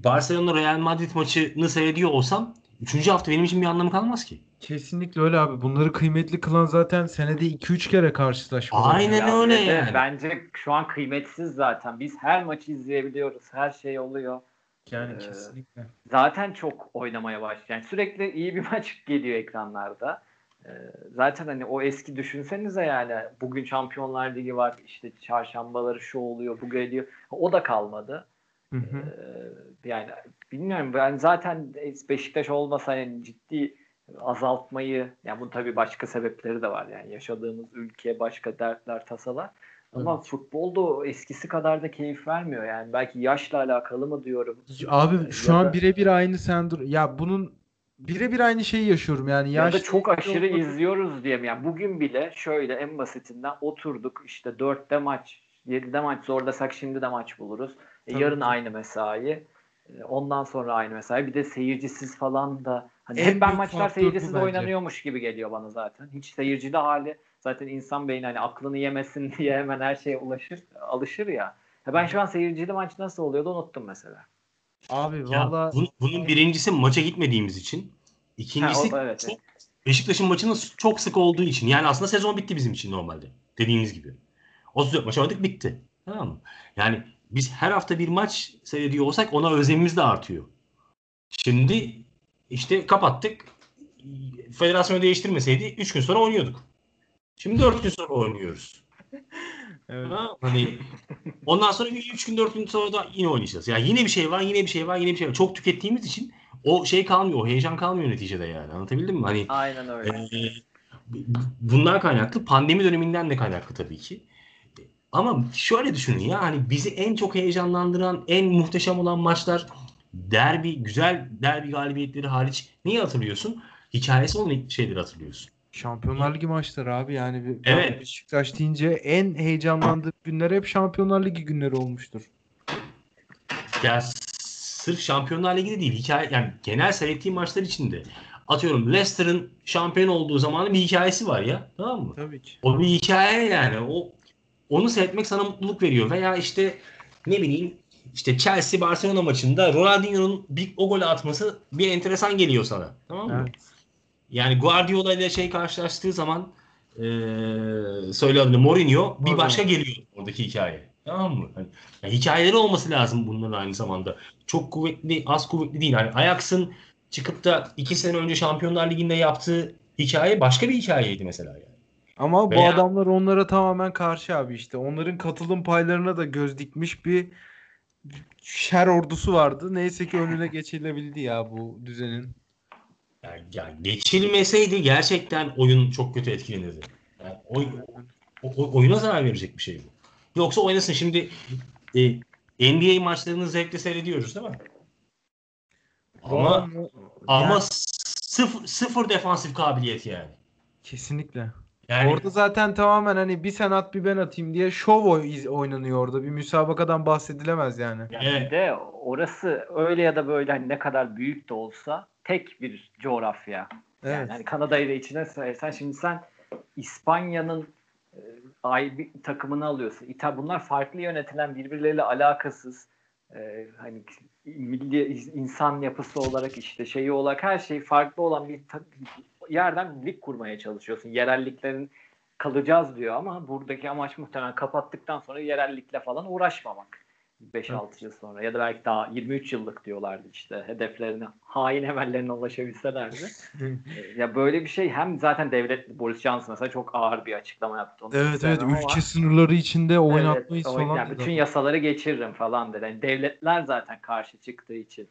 Barcelona Real Madrid maçını seyrediyor olsam üçüncü hafta benim için bir anlamı kalmaz ki. Kesinlikle öyle abi. Bunları kıymetli kılan zaten senede 2-3 kere karşılaşma. Aynen öyle yani. Bence şu an kıymetsiz zaten. Biz her maçı izleyebiliyoruz. Her şey oluyor. Yani ee, kesinlikle. Zaten çok oynamaya başlıyor. Yani sürekli iyi bir [laughs] maç geliyor ekranlarda. Ee, zaten hani o eski düşünsenize yani bugün Şampiyonlar Ligi var işte çarşambaları şu oluyor bu geliyor. O da kalmadı. Hı hı. Ee, yani bilmiyorum ben zaten Beşiktaş olmasa yani ciddi azaltmayı yani bunun tabii başka sebepleri de var yani yaşadığımız ülke başka dertler tasalar ama evet. futbolda eskisi kadar da keyif vermiyor yani belki yaşla alakalı mı diyorum. Abi şu ya an da... birebir aynı sendrom ya bunun birebir aynı şeyi yaşıyorum yani. Ya da çok aşırı olmadı. izliyoruz diye yani bugün bile şöyle en basitinden oturduk işte dörtte maç 7'de maç zorlasak şimdi de maç buluruz. E, yarın aynı mesai. E, ondan sonra aynı mesai. Bir de seyircisiz falan da hani hep ben maçlar seyircisiz oynanıyormuş gibi geliyor bana zaten. Hiç seyircili hali zaten insan beyni hani aklını yemesin [laughs] diye hemen her şeye ulaşır, alışır ya. ya ben şu an seyircili maç nasıl oluyordu unuttum mesela. Abi valla bunun, bunun birincisi maça gitmediğimiz için. İkincisi ha, evet, çok, Beşiktaş'ın maçının çok sık olduğu için. Yani aslında sezon bitti bizim için normalde. Dediğimiz gibi. 34 maç oynadık bitti. Tamam mı? Yani biz her hafta bir maç seyrediyor olsak ona özlemimiz de artıyor. Şimdi işte kapattık. Federasyonu değiştirmeseydi 3 gün sonra oynuyorduk. Şimdi 4 gün sonra oynuyoruz. [laughs] evet. Ha, hani ondan sonra 3 gün 4 gün sonra da yine oynayacağız. Yani yine bir şey var, yine bir şey var, yine bir şey var. Çok tükettiğimiz için o şey kalmıyor, o heyecan kalmıyor neticede yani. Anlatabildim mi? Hani Aynen öyle. E, bunlar kaynaklı. Pandemi döneminden de kaynaklı tabii ki. Ama şöyle düşünün ya hani bizi en çok heyecanlandıran, en muhteşem olan maçlar derbi, güzel derbi galibiyetleri hariç neyi hatırlıyorsun? Hikayesi olan şeyleri hatırlıyorsun. Şampiyonlar Ligi maçları abi yani. Evet. Beşiktaş deyince en heyecanlandığım günler hep Şampiyonlar Ligi günleri olmuştur. Ya sırf Şampiyonlar Ligi'de değil hikaye yani genel seyrettiğim maçlar içinde atıyorum Leicester'ın şampiyon olduğu zamanın bir hikayesi var ya tamam mı? Tabii ki. O bir hikaye yani o onu seyretmek sana mutluluk veriyor veya işte ne bileyim işte Chelsea Barcelona maçında Ronaldinho'nun bir o golü atması bir enteresan geliyor sana. Tamam mı? Evet. Yani Guardiola ile şey karşılaştığı zaman ee, söyle adını Mourinho bir başka geliyor oradaki hikaye. Tamam mı? Hani, yani hikayeleri olması lazım bunların aynı zamanda. Çok kuvvetli, az kuvvetli değil. Hani Ajax'ın çıkıp da iki sene önce Şampiyonlar Ligi'nde yaptığı hikaye başka bir hikayeydi mesela yani. Ama Veya... bu adamlar onlara tamamen karşı abi işte. Onların katılım paylarına da göz dikmiş bir şer ordusu vardı. Neyse ki önüne geçilebildi ya bu düzenin. Yani, yani geçilmeseydi gerçekten oyun çok kötü etkilenirdi. Yani oy, o, oyuna zarar verecek bir şey bu. Yoksa oynasın şimdi e, NBA maçlarını zevkle seyrediyoruz değil mi? Ama yani, ama sıfır, sıfır defansif kabiliyet yani. Kesinlikle. Yani, orada zaten tamamen hani bir sen at bir ben atayım diye şov oynanıyor orada. Bir müsabakadan bahsedilemez yani. yani Bir de orası öyle ya da böyle hani ne kadar büyük de olsa tek bir coğrafya. Evet. Yani hani Kanada'yı da içine sayarsan şimdi sen İspanya'nın e, ay bir takımını alıyorsun. İta bunlar farklı yönetilen birbirleriyle alakasız e, hani milli insan yapısı olarak işte şeyi olarak her şey farklı olan bir yerden lig kurmaya çalışıyorsun. Yerelliklerin kalacağız diyor ama buradaki amaç muhtemelen kapattıktan sonra yerellikle falan uğraşmamak. 5-6 yıl sonra ya da belki daha 23 yıllık diyorlardı işte hedeflerine hain emellerine ulaşabilselerdi. [laughs] E, ya böyle bir şey hem zaten devlet Boris Johnson mesela çok ağır bir açıklama yaptı. Onu Evet evet ama- ülke sınırları içinde oynatmayız Evet, falan. yani bütün yasaları geçiririm falan dedi. Yani devletler zaten karşı çıktığı için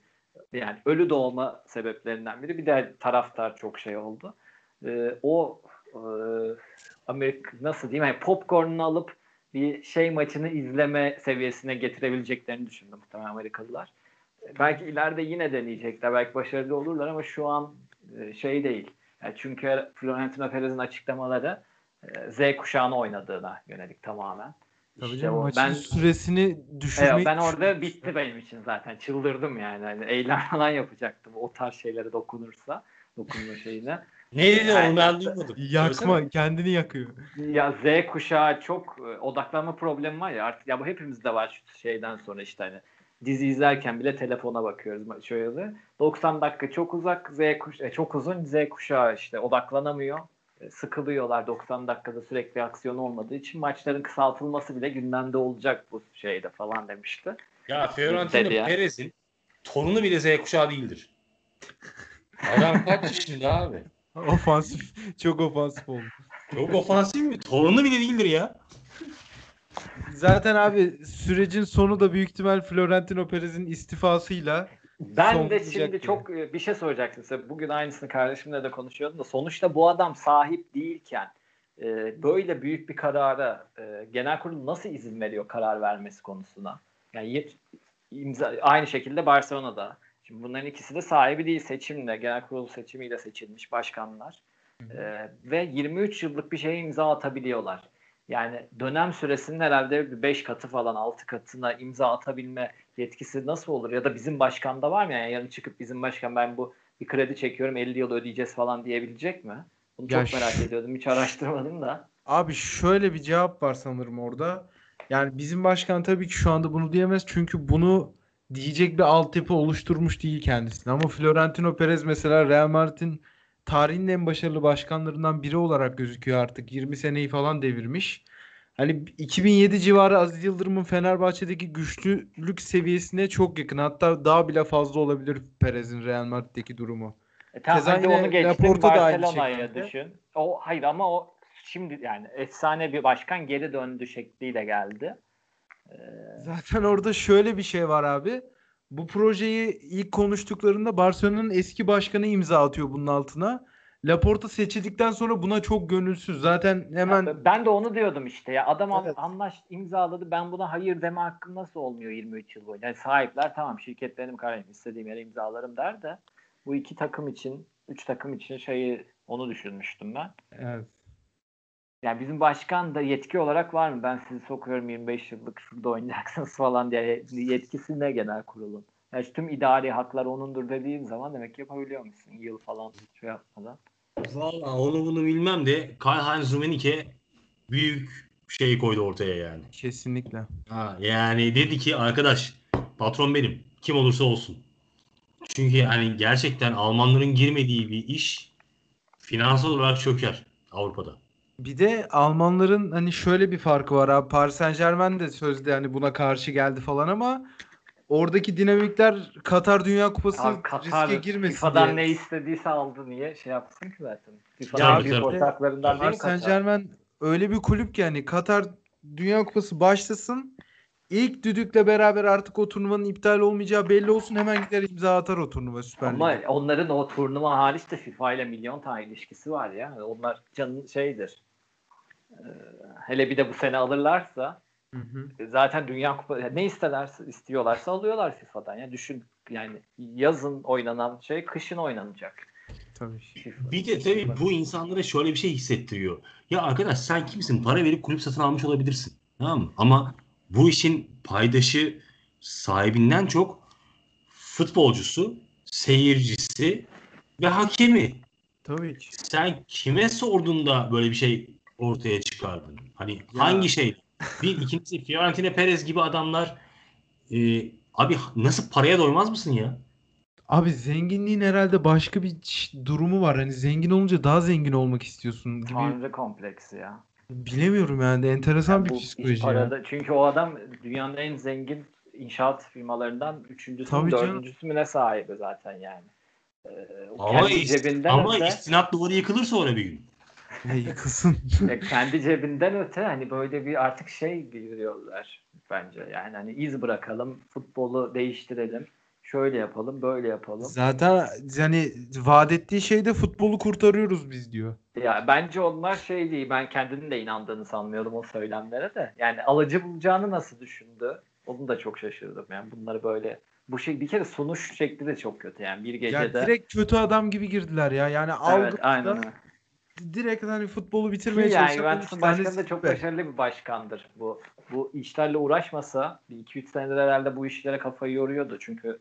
yani ölü doğma sebeplerinden biri. Bir de taraftar çok şey oldu. Ee, o e, Amerika nasıl diyeyim yani popcorn'unu alıp bir şey maçını izleme seviyesine getirebileceklerini düşündüm muhtemelen Amerikalılar. Belki ileride yine deneyecekler. Belki başarılı olurlar ama şu an e, şey değil. Yani çünkü Florentino Perez'in açıklamaları e, Z kuşağını oynadığına yönelik tamamen. Tabii İşte canım, o- maçın ben süresini düşürmeyi Evet, ben orada bitti benim için zaten. Çıldırdım yani. Hani eylem [laughs] falan yapacaktım. O tarz şeylere dokunursa. Dokunma şeyine. [laughs] Ne dedin Yani- onu ben duymadım. yakma kendini yakıyor. Ya Z kuşağı çok e, odaklanma problemi var ya artık ya bu hepimizde var şu şeyden sonra işte hani dizi izlerken bile telefona bakıyoruz şöyle. 90 dakika çok uzak Z kuş e, çok uzun Z kuşağı işte odaklanamıyor. E, Sıkılıyorlar 90 dakikada sürekli aksiyon olmadığı için maçların kısaltılması bile gündemde olacak bu şeyde falan demişti. Ya Fiorentino. Perez'in torunu bile Z kuşağı değildir. Adam kaç yaşında abi? [laughs] Ofansif. Çok ofansif oldu. Çok ofansif mi? Torunu bile değildir ya. Zaten abi sürecin sonu da büyük ihtimal Florentino Perez'in istifasıyla Ben Son de şimdi gibi. çok e, bir şey soracaktım size. Bugün aynısını kardeşimle de konuşuyordum da sonuçta bu adam sahip değilken e, böyle büyük bir karara e, genel kurul nasıl izin veriyor karar vermesi konusuna? Yani imza, aynı şekilde Barcelona'da. Şimdi bunların ikisi de sahibi değil seçimle, genel kurul seçimiyle seçilmiş başkanlar. E, ve 23 yıllık bir şeye imza atabiliyorlar. Yani dönem süresinin herhalde 5 katı falan 6 katına imza atabilme yetkisi nasıl olur? Ya da bizim başkanda var mı? Yani yarın çıkıp bizim başkan ben bu bir kredi çekiyorum 50 yıl ödeyeceğiz falan diyebilecek mi? Bunu Ya çok merak ediyordum. Hiç araştırmadım da. Abi şöyle bir cevap var sanırım orada. Yani bizim başkan tabii ki şu anda bunu diyemez çünkü bunu diyecek bir altyapı oluşturmuş değil kendisine. Ama Florentino Perez mesela Real Madrid'in tarihin en başarılı başkanlarından biri olarak gözüküyor artık. 20 seneyi falan devirmiş. Hani 2007 civarı Aziz Yıldırım'ın Fenerbahçe'deki güçlülük seviyesine çok yakın. Hatta daha bile fazla olabilir Perez'in Real Madrid'deki durumu. E tamam Keza hadi onu geçtim Barcelona'ya düşün. O hayır ama o şimdi yani efsane bir başkan geri döndü şekliyle geldi. Ee, Zaten orada şöyle bir şey var abi. Bu projeyi ilk konuştuklarında Barcelona'nın eski başkanı imza atıyor bunun altına. Laporta seçildikten sonra buna çok gönülsüz. Zaten hemen ben de onu diyordum işte ya adam Evet. anlaş imzaladı ben buna hayır deme hakkım nasıl olmuyor 23 yıl boyunca. Yani sahipler tamam şirket benim kararım istediğim yere imzalarım der de bu iki takım için üç takım için şeyi onu düşünmüştüm ben. evet. Yani bizim başkan da yetki olarak var mı? Ben sizi sokuyorum 25 yıllık şurada oynayacaksınız falan diye yetkisi ne genel kurulun? Yani tüm idari haklar onundur dediğin zaman demek ki yapabiliyor musun? Yıl falan şey yapmadan. Vallahi onu bunu bilmem de Karl-Heinz Rummenigge büyük şey koydu ortaya yani. kesinlikle. Ha, yani dedi ki arkadaş patron benim. Kim olursa olsun. Çünkü hani gerçekten Almanların girmediği bir iş finansal olarak çöker Avrupa'da. Bir de Almanların hani şöyle bir farkı var abi. Paris Saint-Germain de sözde hani buna karşı geldi falan ama oradaki dinamikler Katar Dünya Kupası Abi Katar riske girmesin FIFA'dan diye. ne istediyse aldı niye şey yapsın ki zaten. Abi, büyük ortaklarından değil Katar? Saint-Germain öyle bir kulüp ki yani Katar Dünya Kupası başlasın. İlk düdükle beraber artık o turnuvanın iptal olmayacağı belli olsun hemen gider imza atar o turnuva Süper Ama Lig'e. onların o turnuva hariç de FIFA ile milyon tane ilişkisi var ya. Onlar canın şeydir. Ee, hele bir de bu sene alırlarsa Hı hı. zaten Dünya Kupası ne isterlerse istiyorlarsa alıyorlar FIFA'dan. Ya düşün yani yazın oynanan şey kışın oynanacak. Tabii. FIFA. Bir de tabii bu insanlara şöyle bir şey hissettiriyor. Ya arkadaş sen kimsin? Para verip kulüp satın almış olabilirsin. Tamam mı? Ama bu işin paydaşı sahibinden çok futbolcusu, seyircisi ve hakemi. Tabii ki. Sen kime sordun da böyle bir şey ortaya çıkardın? Hani hangi şey? Bir ikincisi Fiorentina Perez gibi adamlar e, abi nasıl paraya doymaz mısın ya? Abi zenginliğin herhalde başka bir durumu var. Hani zengin olunca daha zengin olmak istiyorsun gibi. Tanrı kompleksi ya. Bilemiyorum yani. Enteresan Yani bir psikoloji iş ya. parada, çünkü o adam dünyanın en zengin inşaat firmalarından üçüncüsü Tabii canım. dördüncüsü mü ne sahibi zaten yani. Ee, Ama, kendi is- cebinden ama öte, istinat duvarı yıkılır sonra bir gün. E, yıkılsın. ya kendi cebinden öte hani böyle bir artık şey giriyorlar bence. Yani hani iz bırakalım, futbolu değiştirelim, şöyle yapalım, böyle yapalım. Zaten yani vaat ettiği şeyde futbolu kurtarıyoruz biz diyor. Ya bence onlar şey değil. Ben kendinin de inandığını sanmıyordum o söylemlere de. Yani alıcı bulacağını nasıl düşündü? Onu da çok şaşırdım. Yani bunları böyle bu şey bir kere sunuş şekli de çok kötü. Yani bir Ya gecede direkt kötü adam gibi girdiler ya. Yani Evet, algıda aynen. Direkt hani futbolu bitirmeye yani çalışan Juventus'un başkanı da çok başarılı bir başkandır. Bu bu işlerle uğraşmasa bir iki üç senedir herhalde bu işlere kafayı yoruyordu. Çünkü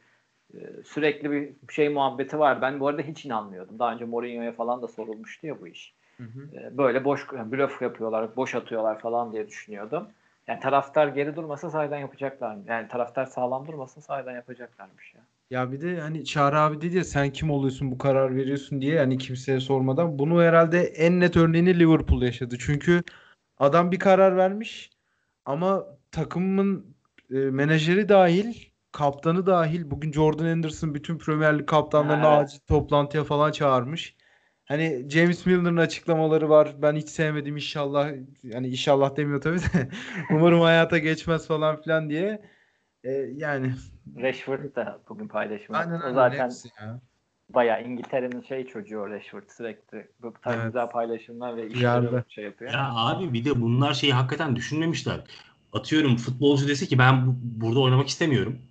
e, sürekli bir şey muhabbeti var. Ben bu arada hiç inanmıyordum. Daha önce Mourinho'ya falan da sorulmuştu ya bu iş. Hı hı. E, böyle boş yani blöf yapıyorlar, boş atıyorlar falan diye düşünüyordum. Yani taraftar geri durmasa sahiden yapacaklar. Yani taraftar sağlam durmasa sahiden yapacaklarmış ya. Ya bir de hani Çağrı abi dedi ya sen kim oluyorsun bu karar veriyorsun diye hani kimseye sormadan. Bunu herhalde en net örneğini Liverpool yaşadı. Çünkü adam bir karar vermiş ama takımın e, menajeri dahil, kaptanı dahil bugün Jordan Henderson bütün Premier Lig kaptanlarını evet. acil toplantıya falan çağırmış. Hani James Milner'ın açıklamaları var. Ben hiç sevmedim inşallah. Yani inşallah demiyor tabii de. [laughs] Umarım hayata geçmez falan filan diye. E, yani Rashford da bugün paylaşım aynen yaptı. O aynen zaten hepsi ya. bayağı İngiltere'nin şey çocuğu Rashford sürekli bu tarz Evet. güzel paylaşımlar ve işleri şey yapıyor. Ya abi bir de bunlar şeyi hakikaten düşünmemişler. Atıyorum futbolcu dese ki ben bu- burada oynamak istemiyorum.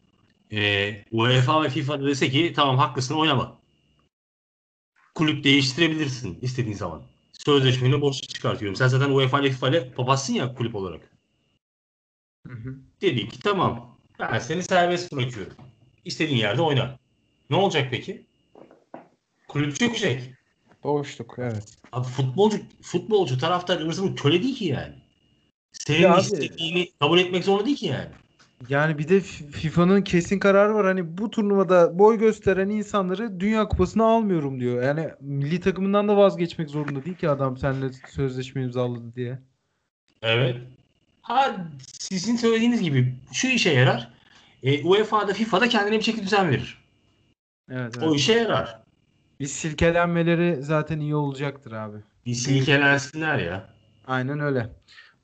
Ee, UEFA ve FIFA da dese ki tamam haklısın oynama. Kulüp değiştirebilirsin istediğin zaman. Sözleşmeni boş çıkartıyorum. Sen zaten UEFA ile FIFA ile papazsın ya kulüp olarak. Hı hı. Dedi ki tamam ben seni serbest bırakıyorum. İstediğin yerde oyna. Ne olacak peki? Kulüp çökecek. Boşluk evet. Abi futbolcu futbolcu taraftar ırzının köle değil ki yani. Senin Ya abi- istediğini kabul etmek zorunda değil ki yani. Yani bir de FIFA'nın kesin kararı var. Hani bu turnuvada boy gösteren insanları Dünya Kupası'na almıyorum diyor. Yani milli takımından da vazgeçmek zorunda değil ki adam seninle sözleşme imzaladı diye. Evet. Ha sizin söylediğiniz gibi şu işe yarar. E, UEFA'da FIFA'da kendine bir şekilde düzen verir. Evet, O işe yarar. Bir silkelenmeleri zaten iyi olacaktır abi. Bir silkelensinler ya. Aynen öyle.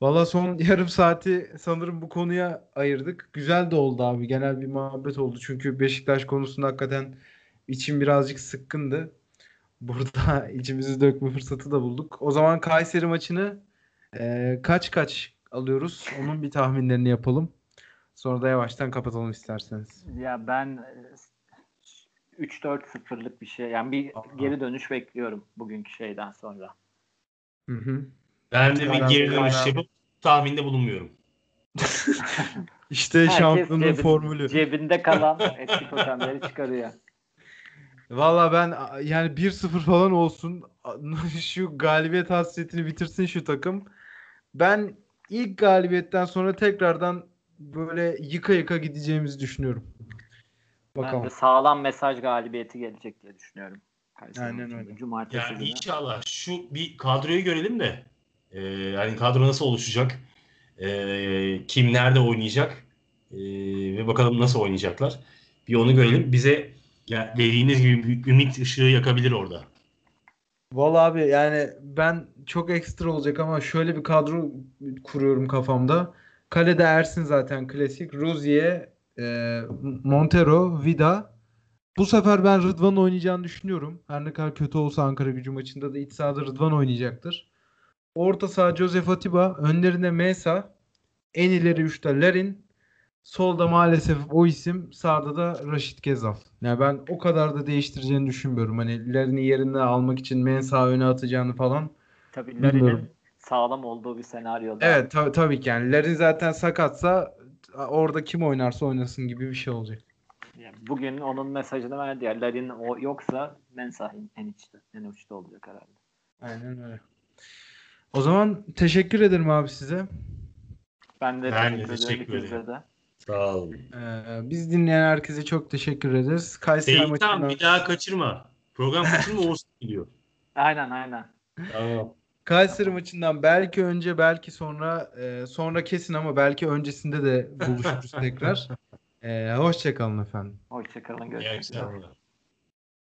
Valla son [laughs] yarım saati sanırım bu konuya ayırdık. Güzel de oldu abi. Genel bir muhabbet oldu. Çünkü Beşiktaş konusunda hakikaten içim birazcık sıkkındı. [laughs] Burada içimizi dökme fırsatı da bulduk. O zaman Kayseri maçını e, kaç kaç alıyoruz? Onun bir tahminlerini yapalım. Sonra da yavaştan kapatalım isterseniz. Ya ben e, 3-4-0'lık bir şey. Yani bir Aha. geri dönüş bekliyorum bugünkü şeyden sonra. Hı hı. Ben de bir geri dönüş yapıp tahminde bulunmuyorum. [laughs] İşte Herkes şampiyonun cebi- formülü. Cebinde kalan eski totemleri çıkarıyor. Valla ben yani 1-0 falan olsun. [laughs] Şu galibiyet hasretini bitirsin şu takım. Ben ilk galibiyetten sonra tekrardan böyle yıka yıka gideceğimizi düşünüyorum. Ben Bakalım. de sağlam mesaj galibiyeti gelecek diye düşünüyorum. Kayseri Aynen öyle. Cumartesi Yani günü. inşallah şu bir kadroyu görelim de e, yani kadro nasıl oluşacak? E, kim nerede oynayacak? E, ve bakalım nasıl oynayacaklar. Bir onu görelim. Bize ya dediğiniz gibi bir ümit ışığı yakabilir orada. Valla abi yani ben çok ekstra olacak ama şöyle bir kadro kuruyorum kafamda. Kalede Ersin zaten klasik. Rozier, e, Montero, Vida. Bu sefer ben Rıdvan oynayacağını düşünüyorum. Her ne kadar kötü olsa Ankara gücü maçında da iç sahada Rıdvan oynayacaktır. Orta saha Josef Atiba. Önlerinde Mesa. En ileri üçte Larin. Solda maalesef o isim. Sağda da Raşit Gezal. Yani ben o kadar da değiştireceğini düşünmüyorum. Hani Larin'i yerine almak için Mensah öne atacağını falan. Tabii. Larin'in sağlam olduğu bir senaryoda. Evet ta- tabii ki yani Larin zaten sakatsa orada kim oynarsa oynasın gibi bir şey olacak. Yani bugün onun mesajını verdi ya. Larin o yoksa Mensah en içte. En uçta olacak herhalde. Aynen öyle. O zaman teşekkür ederim abi size. Ben de Ben teşekkür, teşekkür ederim. Sağ olun. Ee, biz dinleyen herkese çok teşekkür ederiz. Kayseri tamam maçından, bir daha kaçırma. Program kaçırma [laughs] Oğuz gidiyor. Aynen aynen. Tamam. Kayseri maçından belki önce belki sonra e, sonra kesin ama belki öncesinde de buluşuruz [laughs] tekrar. Ee, hoşçakalın efendim. Hoşçakalın. Görüşmek üzere.